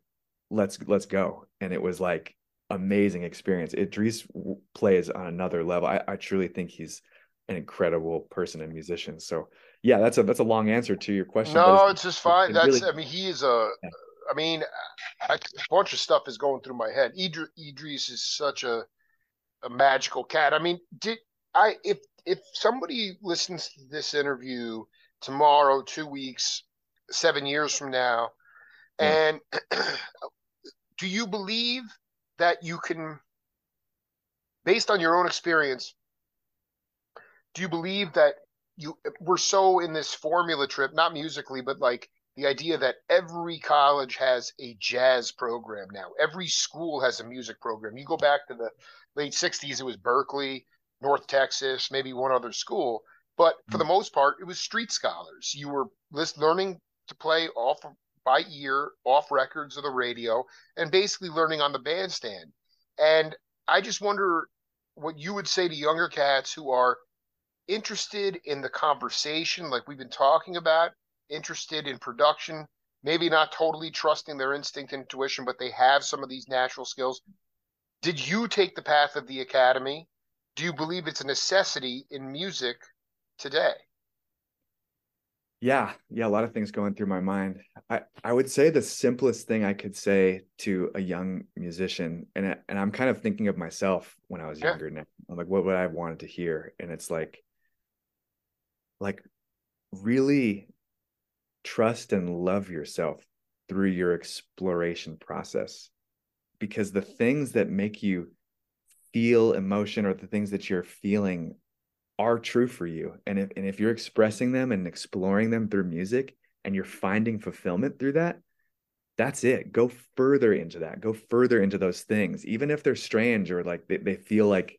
let's let's go. And it was like amazing experience. Idris plays on another level. I, I truly think he's an incredible person and musician. So yeah, that's a that's a long answer to your question. No, it's, it's, just fine. That's really, I mean, he is a. I mean, I, a bunch of stuff is going through my head. Idris, Idris is such a a magical cat. I mean, did I if if somebody listens to this interview tomorrow, two weeks, seven years from now, yeah. and do you believe that you can, based on your own experience, do you believe that you we're so in this formula trip, not musically, but like the idea that every college has a jazz program now. Every school has a music program. You go back to the late 60s, it was Berklee, North Texas, maybe one other school. But for the mm. most part, it was street scholars. You were learning to play off by ear, off records of the radio, and basically learning on the bandstand. And I just wonder what you would say to younger cats who are interested in the conversation, like we've been talking about, interested in production, maybe not totally trusting their instinct and intuition, but they have some of these natural skills. Did you take the path of the academy? Do you believe it's a necessity in music today? Yeah, yeah, a lot of things going through my mind. I, I would say the simplest thing I could say to a young musician, and and I'm kind of thinking of myself when I was yeah. younger now. I'm like, what would I have wanted to hear? And it's like, like really trust and love yourself through your exploration process. Because the things that make you feel emotion or the things that you're feeling are true for you. And if, and if you're expressing them and exploring them through music and you're finding fulfillment through that that's it. Go further into that. Go further into those things. Even if they're strange or like they, they feel like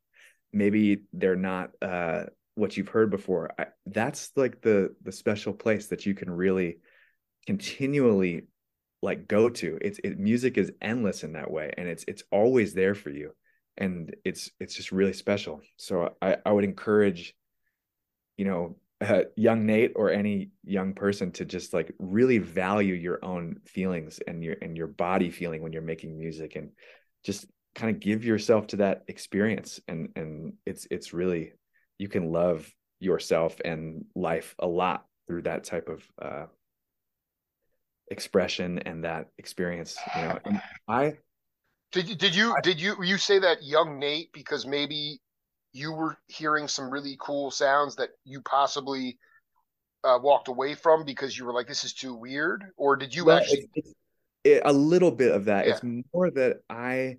maybe they're not uh what you've heard before I, that's like the the special place that you can really continually like go to. It's it music is endless in that way and it's it's always there for you and it's it's just really special. So i i would encourage you know uh, young Nate or any young person to just like really value your own feelings and your and your body feeling when you're making music and just kind of give yourself to that experience and and it's it's really you can love yourself and life a lot through that type of uh expression and that experience you know and i did you did you I, did you you say that young Nate because maybe you were hearing some really cool sounds that you possibly uh, walked away from because you were like, "This is too weird," or did you actually? It's, it, a little bit of that. Yeah. It's more that I,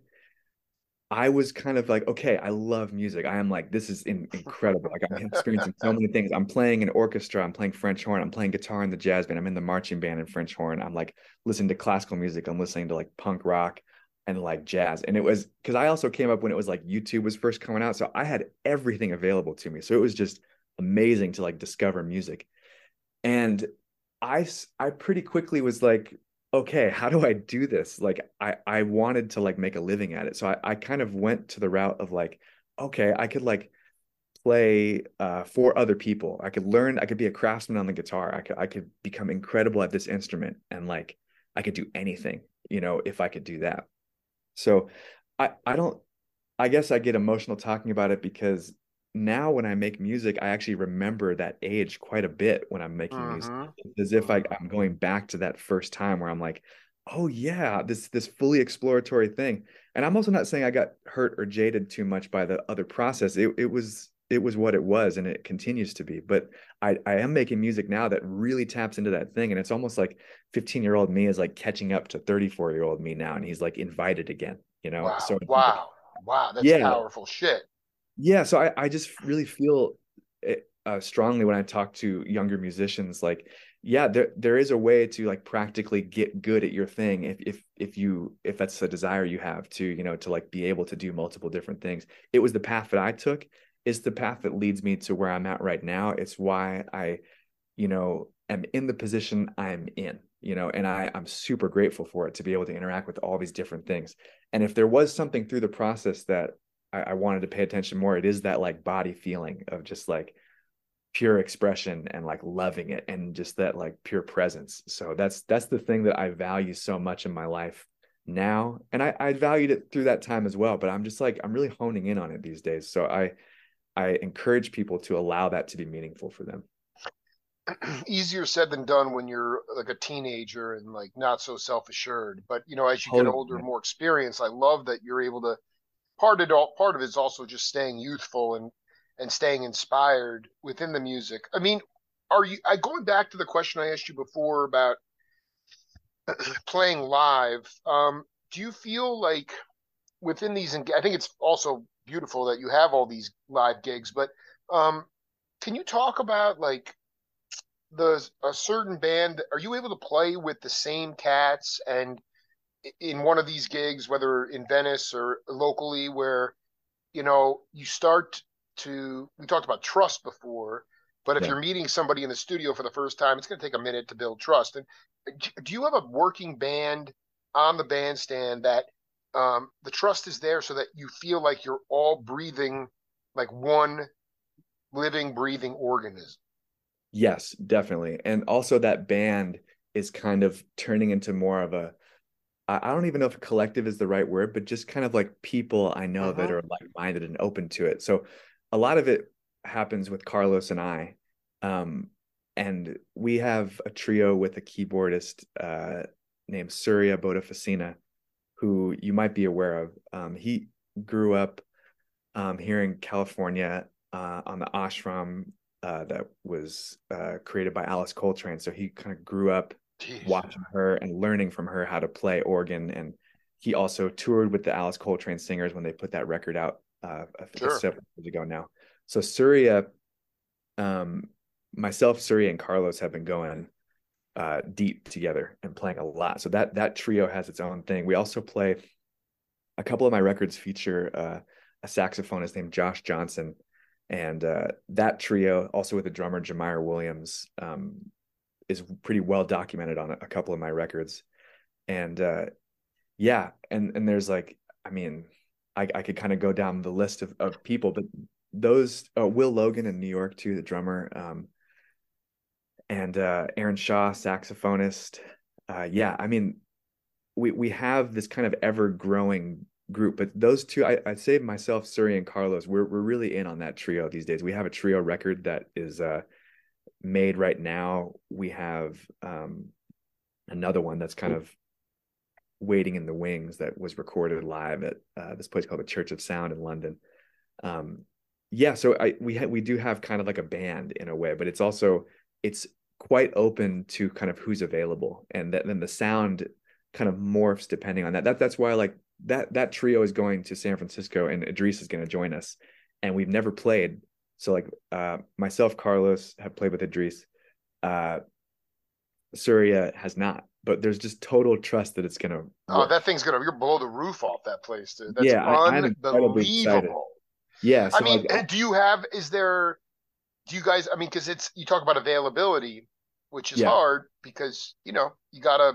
I was kind of like, okay, I love music. I am like, this is in, incredible. Like I'm experiencing so many things. I'm playing an orchestra. I'm playing French horn. I'm playing guitar in the jazz band. I'm in the marching band in French horn. I'm like listening to classical music. I'm listening to like punk rock and like jazz. And it was because I also came up when it was like YouTube was first coming out. So I had everything available to me. So it was just amazing to like discover music. And I I pretty quickly was like, okay, how do I do this? Like I I wanted to like make a living at it. So I, I kind of went to the route of like, okay, I could like play uh, for other people. I could learn, I could be a craftsman on the guitar. I could I could become incredible at this instrument and like I could do anything, you know, if I could do that. So I I don't I guess I get emotional talking about it because now when I make music, I actually remember that age quite a bit when I'm making uh-huh. music. It's as if I, mm-hmm. I'm going back to that first time where I'm like, oh yeah, this this fully exploratory thing. And I'm also not saying I got hurt or jaded too much by the other process. It it was it was what it was and it continues to be but i i am making music now that really taps into that thing and it's almost like 15 year old me is like catching up to 34 year old me now and he's like invited again you know wow. so wow wow that's yeah. powerful shit yeah so i i just really feel it, uh, strongly when i talk to younger musicians like yeah there there is a way to like practically get good at your thing if if if you if that's a desire you have to you know to like be able to do multiple different things it was the path that i took is the path that leads me to where I'm at right now. It's why I, you know, am in the position I'm in, you know, and I, I'm super grateful for it to be able to interact with all these different things. And if there was something through the process that I, I wanted to pay attention more, it is that like body feeling of just like pure expression and like loving it and just that like pure presence. So that's that's the thing that I value so much in my life now. And I, I valued it through that time as well, but I'm just like I'm really honing in on it these days. So I I encourage people to allow that to be meaningful for them. Easier said than done when you're like a teenager and like not so self assured. But you know, as you get older, more experienced, I love that you're able to. Part of all part of it is also just staying youthful and and staying inspired within the music. I mean, are you? I going back to the question I asked you before about playing live. Um, do you feel like within these? I think it's also beautiful that you have all these live gigs. But um, can you talk about like the a certain band? Are you able to play with the same cats and in one of these gigs, whether in Venice or locally, where you know you start to? We talked about trust before. But if yeah. you're meeting somebody in the studio for the first time, it's going to take a minute to build trust. And do you have a working band on the bandstand that um, the trust is there so that you feel like you're all breathing like one living, breathing organism. Yes, definitely. And also that band is kind of turning into more of a I don't even know if collective is the right word, but just kind of like people I know uh-huh. that are like minded and open to it. So a lot of it happens with Carlos and I. Um, and we have a trio with a keyboardist uh, named Surya Botofasina, who you might be aware of. Um, he grew up um, here in California uh, on the ashram uh, that was uh, created by Alice Coltrane. So he kind of grew up Jeez. watching her and learning from her how to play organ. And he also toured with the Alice Coltrane singers when they put that record out uh, sure. several years ago now. So Surya, um, myself, Surya, and Carlos have been going uh, deep together and playing a lot. So that that trio has its own thing. We also play a couple of my records feature uh, a saxophonist named Josh Johnson, and uh, that trio, also with the drummer Jamire Williams, um, is pretty well documented on a, couple of my records. And uh, yeah, and and there's like, I mean, I, I could kind of go down the list of, of people, but those uh, Will Logan in New York too, the drummer. Um, and uh, Aaron Shaw, saxophonist. Uh, yeah, I mean, we we have this kind of ever growing group, but those two, I, I'd say myself, Suri, and Carlos, we're we're really in on that trio these days. We have a trio record that is uh, made right now. We have um, another one that's kind of waiting in the wings that was recorded live at uh, this place called the Church of Sound in London. Um, yeah, so I we ha- we do have kind of like a band in a way, but it's also it's quite open to kind of who's available, and that, then the sound kind of morphs depending on that. That that's why like that that trio is going to San Francisco, and Idris is going to join us, and we've never played. So like uh, myself, Carlos have played with Idris. Uh, Surya has not, but there's just total trust that it's gonna. Oh, that thing's gonna you're blow the roof off that place, dude. That's yeah, unbelievable. Yeah, so I mean, like, do you have? Is there? Do you guys? I mean, because it's you talk about availability, which is yeah. hard because you know you gotta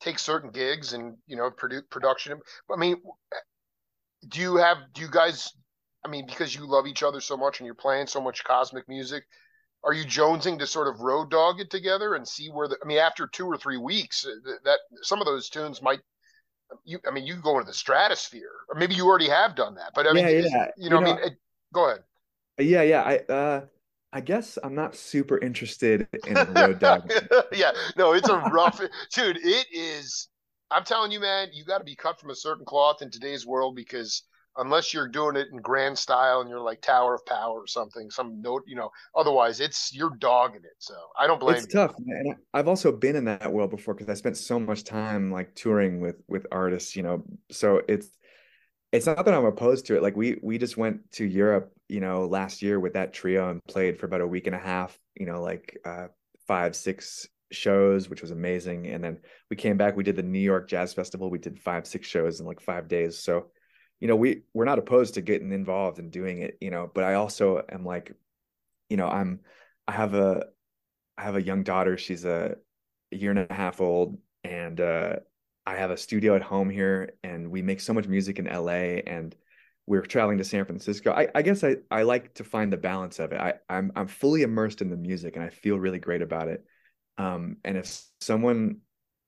take certain gigs and you know produce production. I mean, do you have? Do you guys? I mean, because you love each other so much and you're playing so much cosmic music, are you jonesing to sort of road dog it together and see where the i mean after two or three weeks uh, that some of those tunes might you i mean you go into the stratosphere or maybe you already have done that but i mean yeah, yeah. you know, you know i mean it, go ahead yeah yeah i uh I guess I'm not super interested in road dog. yeah, no, it's a rough dude. It is. I'm telling you, man, you got to be cut from a certain cloth in today's world because unless you're doing it in grand style and you're like Tower of Power or something, some note, you know. Otherwise, it's you're dogging it. So I don't blame. It's you. tough, and I've also been in that world before because I spent so much time like touring with with artists, you know. So it's it's not that I'm opposed to it. Like we we just went to Europe, you know, last year with that trio and played for about a week and a half. You know, like uh, five six shows, which was amazing. And then we came back. We did the New York Jazz Festival. We did five six shows in like five days. So you know, we we're not opposed to getting involved and doing it, you know, but I also am like, you know, I'm I have a I have a young daughter. She's a, year and a half old, and uh, I have a studio at home here, and we make so much music in LA, and we're traveling to San Francisco. I, I guess I, I like to find the balance of it. I, I'm I'm fully immersed in the music, and I feel really great about it. Um, and if someone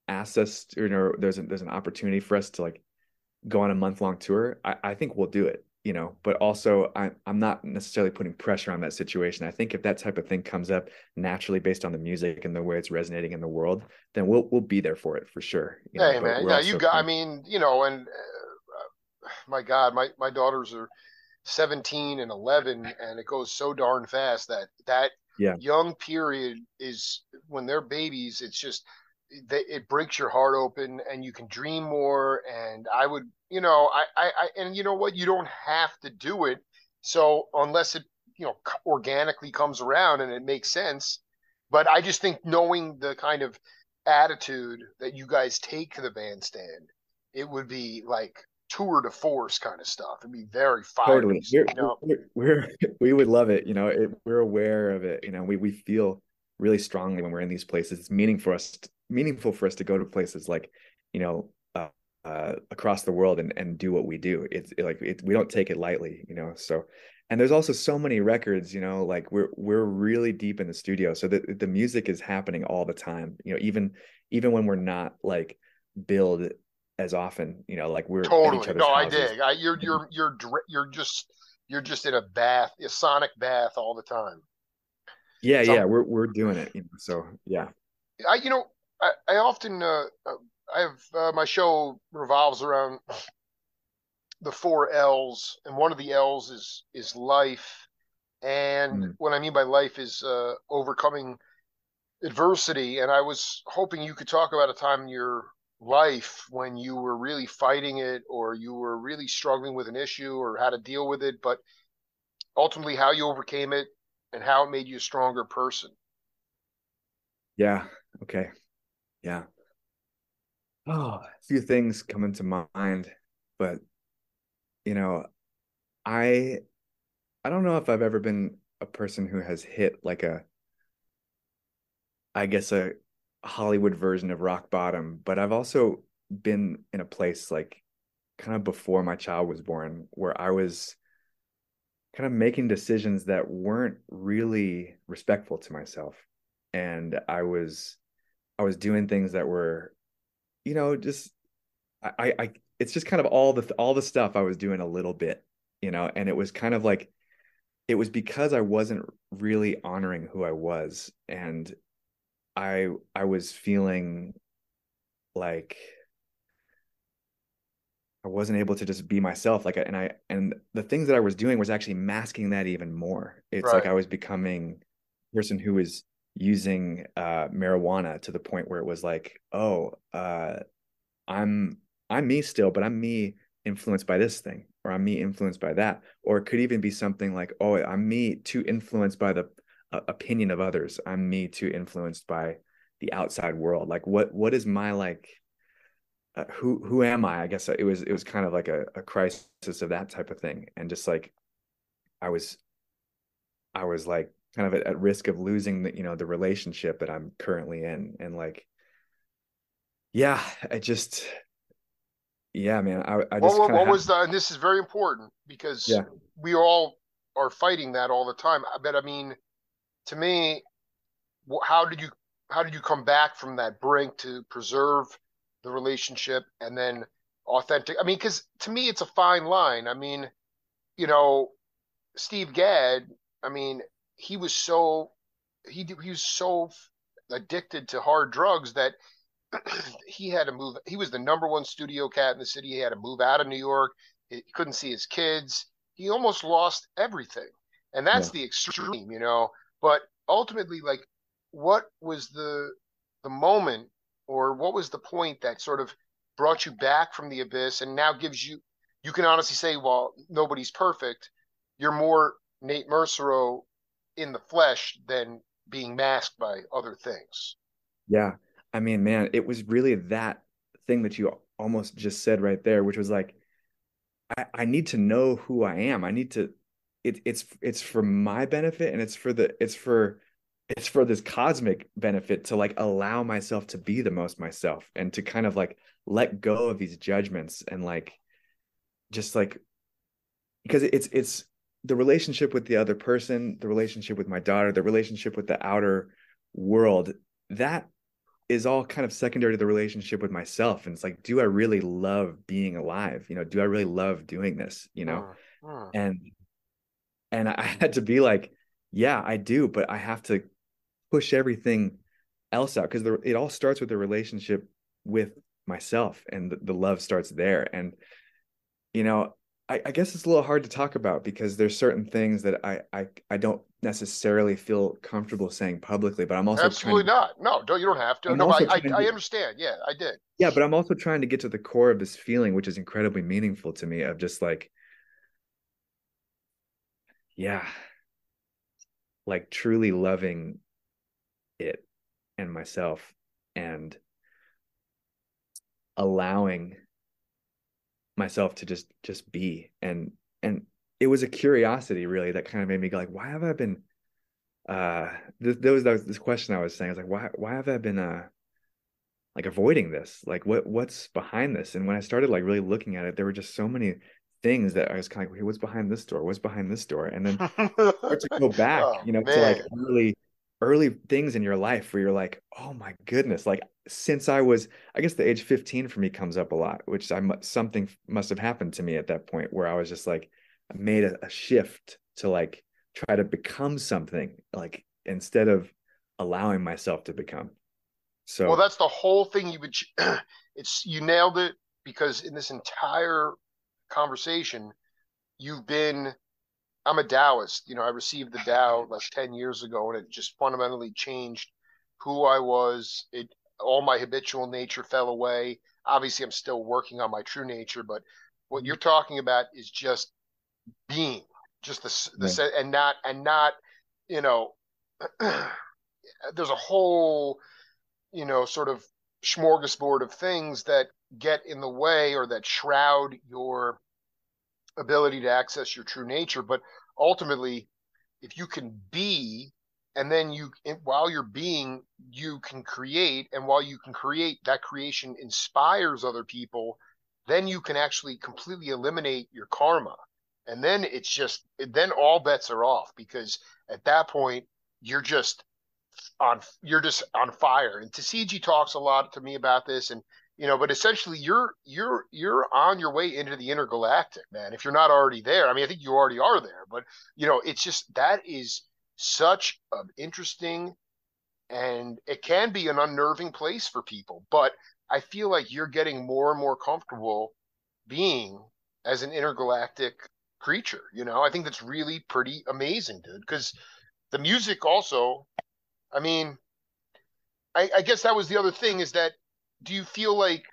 asks us, you know, there's a, there's an opportunity for us to like go on a month long tour, I, I think we'll do it, you know, but also I, I'm not necessarily putting pressure on that situation. I think if that type of thing comes up naturally based on the music and the way it's resonating in the world, then we'll, we'll be there for it for sure. You know, hey man, yeah, you got, I mean, you know, and uh, my God, my, my daughters are 17 and 11 and it goes so darn fast that that yeah. young period is when they're babies. It's just, it breaks your heart open and you can dream more and i would you know I, I i and you know what you don't have to do it so unless it you know organically comes around and it makes sense but i just think knowing the kind of attitude that you guys take to the bandstand it would be like tour de force kind of stuff it'd be very fiery totally. we're, you know? we're, we're, we would love it you know it, we're aware of it you know we, we feel really strongly when we're in these places it's meaning for us meaningful for us to go to places like you know uh, uh, across the world and and do what we do. It's it, like it, we don't take it lightly you know so and there's also so many records you know like we're we're really deep in the studio. So the the music is happening all the time you know even even when we're not like build as often you know like we're totally. no houses. i dig. I, you're you're you're you're just you're just in a bath a sonic bath all the time. Yeah so, yeah we're we're doing it you know so yeah. I, you know, I, I often uh, uh, I have uh, my show revolves around the four L's, and one of the L's is is life, and mm. what I mean by life is uh, overcoming adversity. And I was hoping you could talk about a time in your life when you were really fighting it, or you were really struggling with an issue, or how to deal with it, but ultimately how you overcame it and how it made you a stronger person. Yeah. Okay. Yeah. Oh, a few things come into mind, but you know, I I don't know if I've ever been a person who has hit like a I guess a Hollywood version of rock bottom, but I've also been in a place like kind of before my child was born where I was kind of making decisions that weren't really respectful to myself. and I was I was doing things that were, you know, just I I it's just kind of all the all the stuff I was doing a little bit, you know, and it was kind of like it was because I wasn't really honoring who I was and I I was feeling like I wasn't able to just be myself like and I and the things that I was doing was actually masking that even more. It's right. like I was becoming a person who was using uh marijuana to the point where it was like, "Oh, uh I'm I'm me still, but I'm me influenced by this thing or I'm me influenced by that." Or it could even be something like, "Oh, I'm me too influenced by the uh, opinion of others. I'm me too influenced by the outside world. Like what what is my like uh, who who am I? I guess it was it was kind of like a, a crisis of that type of thing, and just like I was, I was like kind of at, at risk of losing the you know the relationship that I'm currently in, and like, yeah, I just, yeah, man, I, I just. What, what was the? And this is very important because yeah. we all are fighting that all the time. Uh, but I mean, to me, how did you how did you come back from that brink to preserve? the relationship and then authentic. I mean, because to me, it's a fine line. I mean, you know, Steve Gadd. I mean, he was so he he was so addicted to hard drugs that he had to move. He was the number one studio cat in the city. He had to move out of New York. He couldn't see his kids. He almost lost everything, and that's yeah. the extreme, you know. But ultimately, like, what was the the moment or what was the point that sort of brought you back from the abyss and now gives you you can honestly say well nobody's perfect you're more nate Mercereau in the flesh than being masked by other things. Yeah. I mean man it was really that thing that you almost just said right there which was like i, I need to know who i am. I need to it, it's it's for my benefit and it's for the it's for it's for this cosmic benefit to like allow myself to be the most myself and to kind of like let go of these judgments and like just like because it's it's the relationship with the other person the relationship with my daughter the relationship with the outer world that is all kind of secondary to the relationship with myself. And it's like do i really love being alive? You know do i really love doing this? You know? Uh, uh. and and i had to be like yeah i do but i have to push everything else out because it all starts with the relationship with myself and the, the love starts there. And you know I, I, guess it's a little hard to talk about because there's certain things that I, I I don't necessarily feel comfortable saying publicly, but I'm also absolutely not. No, don't you don't have to. I'm no, I, I, to, I understand. Yeah, I did. Yeah, but I'm also trying to get to the core of this feeling, which is incredibly meaningful to me, of just like, yeah, like truly loving it and myself and allowing myself to just just be. And and it was a curiosity really that kind of made me go like why have i been uh th- there was, was this question i was saying i was like why why have i been uh like avoiding this? Like what what's behind this? And when i started like really looking at it there were just so many things that i was kind of like hey, what's behind this door? What's behind this door? And then start to go back oh, you know man. to like really early things in your life where you're like, oh my goodness, like since I was, I guess the age 15 for me comes up a lot, which I something must have happened to me at that point where I was just like, I made a, a shift to like try to become something, like instead of allowing myself to become. So, well, that's the whole thing. You would, it's you nailed it because in this entire conversation, you've been I'm a Taoist. You know, I received the Tao like 10 years ago and it just fundamentally changed who I was. It all my habitual nature fell away. Obviously, I'm still working on my true nature, but what you're talking about is just being, just the, the yeah. and not and not, you know, there's a whole, you know, sort of smorgasbord of things that get in the way or that shroud your ability to access your true nature. But ultimately, if you can be, and then you, while you're being, you can create, and while you can create, that creation inspires other people, then you can actually completely eliminate your karma. And then it's just, then all bets are off because at that point, you're just on you're just on fire. And Tisziji talks a lot to me about this, and you know, but essentially you're you're you're on your way into the intergalactic, man. If you're not already there, I mean, I think you already are there, but you know, it's just that is such an interesting and it can be an unnerving place for people, but I feel like you're getting more and more comfortable being as an intergalactic creature. You know, I think that's really pretty amazing, dude. Because the music also, I mean, I, I guess that was the other thing is that do you feel like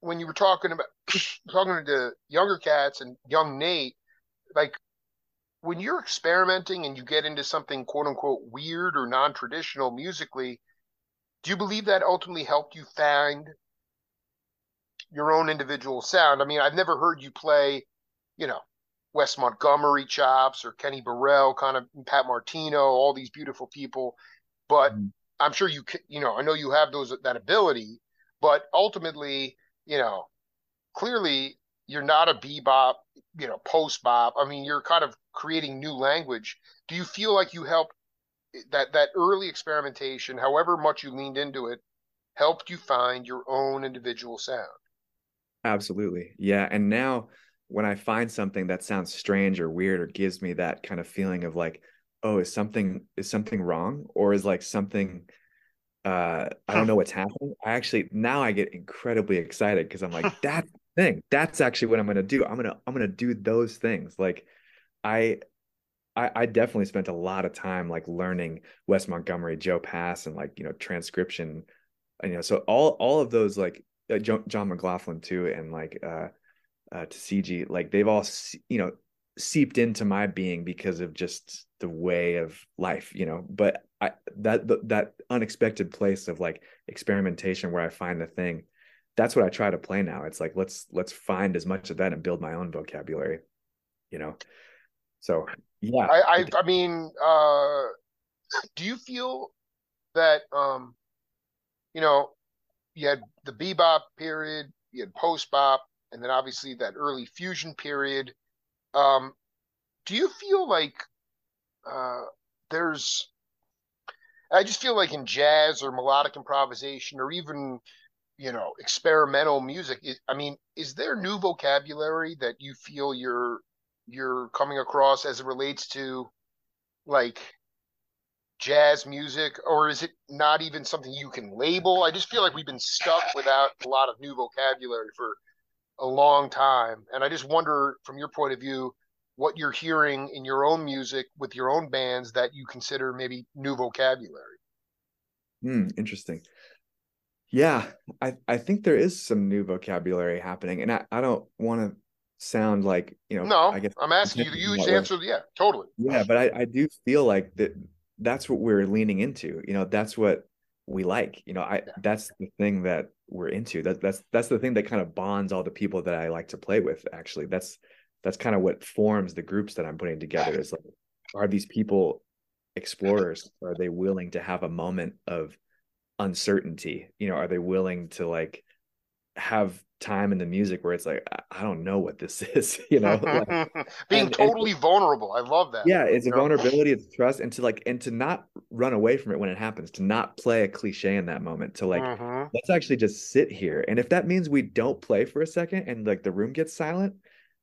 when you were talking about talking to younger cats and young Nate, like when you're experimenting and you get into something quote unquote weird or non traditional musically, do you believe that ultimately helped you find your own individual sound? I mean, I've never heard you play, you know, Wes Montgomery chops or Kenny Burrell, kind of Pat Martino, all these beautiful people. But mm-hmm. I'm sure you, could you know, I know you have those that ability, but ultimately, you know, clearly you're not a bebop, you know, post bop. I mean, you're kind of creating new language. Do you feel like you helped that that early experimentation, however much you leaned into it, helped you find your own individual sound? Absolutely. Yeah, and now when I find something that sounds strange or weird or gives me that kind of feeling of like, oh, is something is something wrong or is like something uh I don't know what's happening. I actually now I get incredibly excited because I'm like, that's the thing. That's actually what I'm gonna do. I'm gonna I'm gonna do those things. Like I I, I definitely spent a lot of time like learning Wes Montgomery, Joe Pass, and like you know transcription, and you know. So all all of those like uh, John McLaughlin too, and like uh, uh, Tisziji like they've all you know seeped into my being because of just the way of life, you know. But I that that unexpected place of like experimentation where I find the thing, that's what I try to play now. It's like let's let's find as much of that and build my own vocabulary, you know. So yeah, I I, I mean, uh, do you feel that um, you know, you had the bebop period, you had post bop, and then obviously that early fusion period. Um, do you feel like uh, there's I just feel like in jazz or melodic improvisation or even you know experimental music I mean is there new vocabulary that you feel you're you're coming across as it relates to like jazz music or is it not even something you can label I just feel like we've been stuck without a lot of new vocabulary for a long time. And I just wonder, from your point of view, what you're hearing in your own music with your own bands that you consider maybe new vocabulary. Hmm, interesting. Yeah, I, I think there is some new vocabulary happening, and I, I don't want to sound like you know. No, I guess I'm asking you. You answer. Yeah, totally. Yeah, but I, I do feel like that. That's what we're leaning into. You know, that's what we like. You know, I yeah. that's the thing that we're into. That that's that's the thing that kind of bonds all the people that I like to play with. Actually, that's that's kind of what forms the groups that I'm putting together. Is like, are these people explorers? Are they willing to have a moment of uncertainty? You know, are they willing to like have time in the music where it's like I don't know what this is, you know, like, being and, totally and, vulnerable. I love that. Yeah, it's a vulnerability, it's trust, and to like and to not run away from it when it happens, to not play a cliche in that moment, to like mm-hmm. let's actually just sit here. And if that means we don't play for a second and like the room gets silent,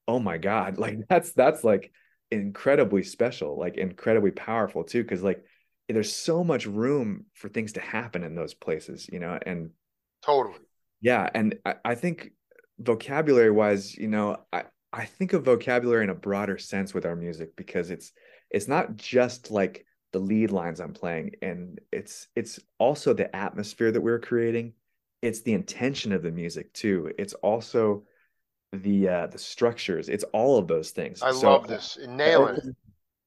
oh my god, like that's that's like incredibly special, like incredibly powerful too, because like there's so much room for things to happen in those places, you know, and totally yeah, and I, I think vocabulary wise, you know, I, I think of vocabulary in a broader sense with our music because it's it's not just like the lead lines I'm playing and it's it's also the atmosphere that we're creating. It's the intention of the music too. It's also the uh the structures. It's all of those things. I so love this. Nailing it.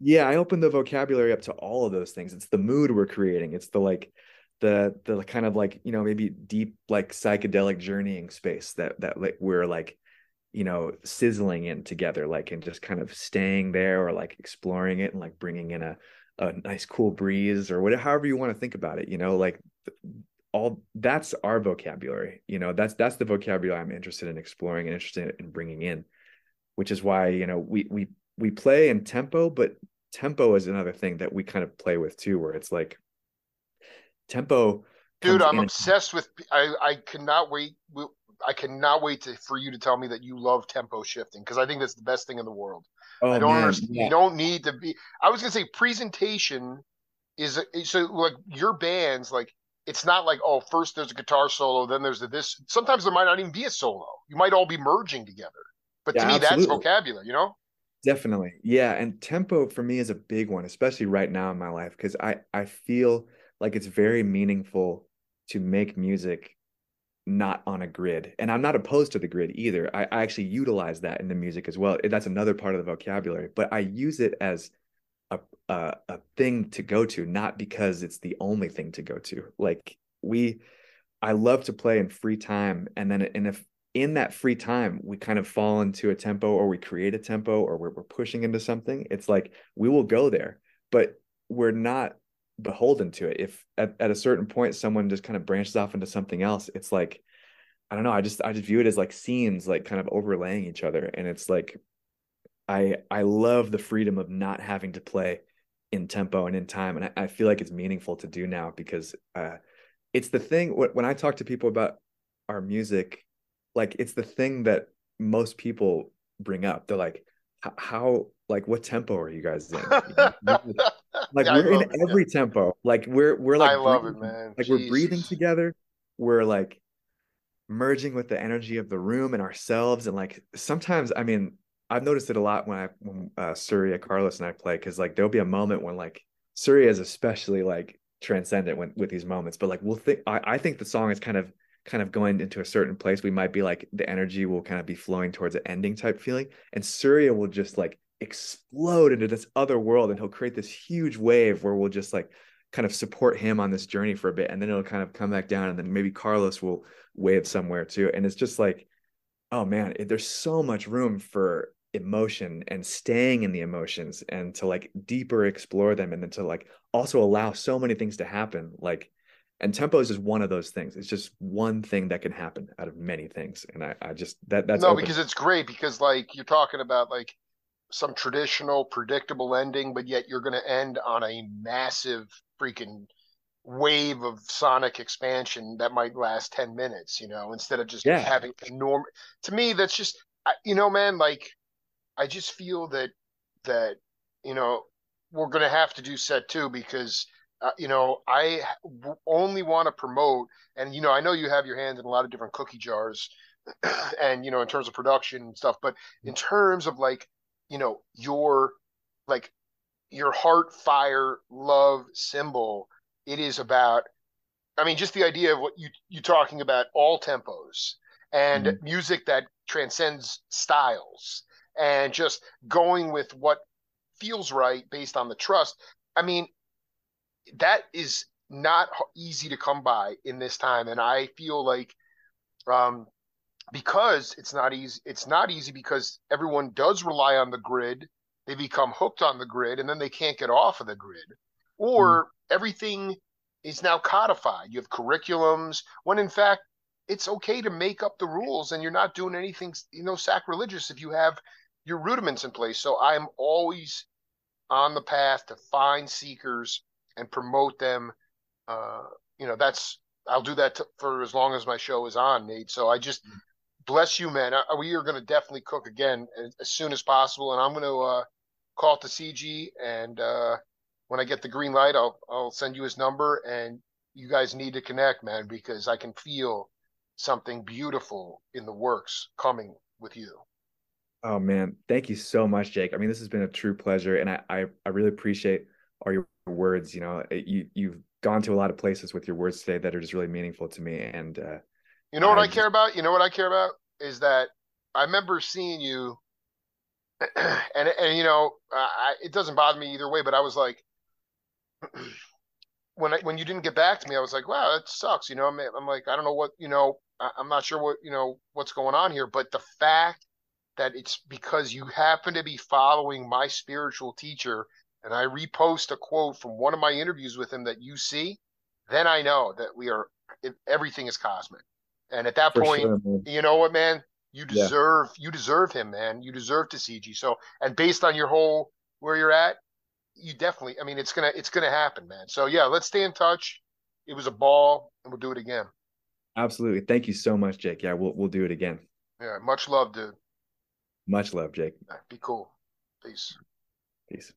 Yeah, I open the vocabulary up to all of those things. It's the mood we're creating. It's the like the the kind of like you know maybe deep like psychedelic journeying space that that like we're like you know sizzling in together like and just kind of staying there or like exploring it and like bringing in a a nice cool breeze or whatever however you want to think about it you know like all that's our vocabulary you know that's that's the vocabulary i'm interested in exploring and interested in bringing in which is why you know we we we play in tempo but tempo is another thing that we kind of play with too where it's like tempo. Dude, I'm obsessed with. I I cannot wait. I cannot wait to, for you to tell me that you love tempo shifting because I think that's the best thing in the world. Oh, I don't man, understand. Yeah. You don't need to be. I was gonna say presentation is so like your bands like it's not like oh first there's a guitar solo then there's a this. Sometimes there might not even be a solo. You might all be merging together. But yeah, to me absolutely. that's vocabulary you know? Definitely. Yeah and tempo for me is a big one especially right now in my life because i i feel like it's very meaningful to make music not on a grid. And i'm not opposed to the grid either. I, I actually utilize that in the music as well. That's another part of the vocabulary but i use it as a, a, a thing to go to, not because it's the only thing to go to. Like we, I love to play in free time, and then and if in that free time we kind of fall into a tempo or we create a tempo or we're, we're pushing into something, it's like we will go there, but we're not beholden to it. If at, at a certain point someone just kind of branches off into something else, it's like I don't know. I just I just view it as like scenes like kind of overlaying each other, and it's like I I love the freedom of not having to play in tempo and in time, and I, I feel like it's meaningful to do now because uh, it's the thing when I talk to people about our music, like it's the thing that most people bring up. They're like, "How like what tempo are you guys in?" like yeah, we're in it, every yeah. tempo. Like we're we're like I love breathing, it, man. Like Jesus. we're breathing together. We're like merging with the energy of the room and ourselves and like sometimes i mean I've noticed it a lot when I when uh, Surya, Carlos, and I play because like there'll be a moment when like Surya is especially like transcendent when, with these moments, but like we'll think I, I think the song is kind of kind of going into a certain place. We might be like the energy will kind of be flowing towards an ending type feeling, and Surya will just like explode into this other world, and he'll create this huge wave where we'll just like kind of support him on this journey for a bit, and then it'll kind of come back down, and then maybe Carlos will wave somewhere too, and it's just like oh man, there's so much room for emotion and staying in the emotions and to like deeper explore them and then to like also allow so many things to happen like and tempo is just one of those things it's just one thing that can happen out of many things and i, I just that that's no open. because it's great because like you're talking about like some traditional predictable ending but yet you're going to end on a massive freaking wave of sonic expansion that might last 10 minutes you know instead of just yeah. having enormous to me that's just you know man like I just feel that that you know we're going to have to do set two because uh, you know I only want to promote, and you know I know you have your hands in a lot of different cookie jars, and you know in terms of production and stuff, but in terms of like you know your like your heart fire love symbol, it is about. I mean, just the idea of what you you're talking about all tempos and mm-hmm. music that transcends styles and just going with what feels right based on the trust. I mean, that is not easy to come by in this time, and I feel like um, because it's not easy. It's not easy because everyone does rely on the grid. They become hooked on the grid, and then they can't get off of the grid, or mm. everything is now codified. You have curriculums when in fact it's okay to make up the rules and you're not doing anything you know sacrilegious if you have your rudiments in place. So I'm always on the path to find seekers and promote them. Uh, you know, that's I'll do that for as long as my show is on, Nate. So I just mm-hmm. bless you, man. Uh, we are going to definitely cook again as, as, soon as possible, and I'm going to uh, call Tisziji. And uh, when I get the green light, I'll I'll send you his number, and you guys need to connect, man, because I can feel something beautiful in the works coming with you. Oh man, thank you so much, Jake. I mean, this has been a true pleasure, and I I, I really appreciate all your words. You know, you you've gone to a lot of places with your words today that are just really meaningful to me. And uh, you know what I, I care about? You know what I care about is that I remember seeing you, and and you know, I, it doesn't bother me either way. But I was like, when I when you didn't get back to me, I was like, wow, that sucks. You know, I'm, I'm like, I don't know what you know. I'm not sure what you know what's going on here, but the fact that it's because you happen to be following my spiritual teacher and I repost a quote from one of my interviews with him that you see, then I know that we are everything is cosmic. And at that For point, sure, you know what, man, you deserve yeah. you deserve him, man. You deserve to see Tisziji. So, and based on your whole where you're at, you definitely. I mean, it's gonna it's gonna happen, man. So yeah, let's stay in touch. It was a ball, and we'll do it again. Absolutely. Thank you so much, Jake. Yeah, we'll we'll do it again. Yeah, much love, dude. Much love, Jake. Be cool. Peace. Peace.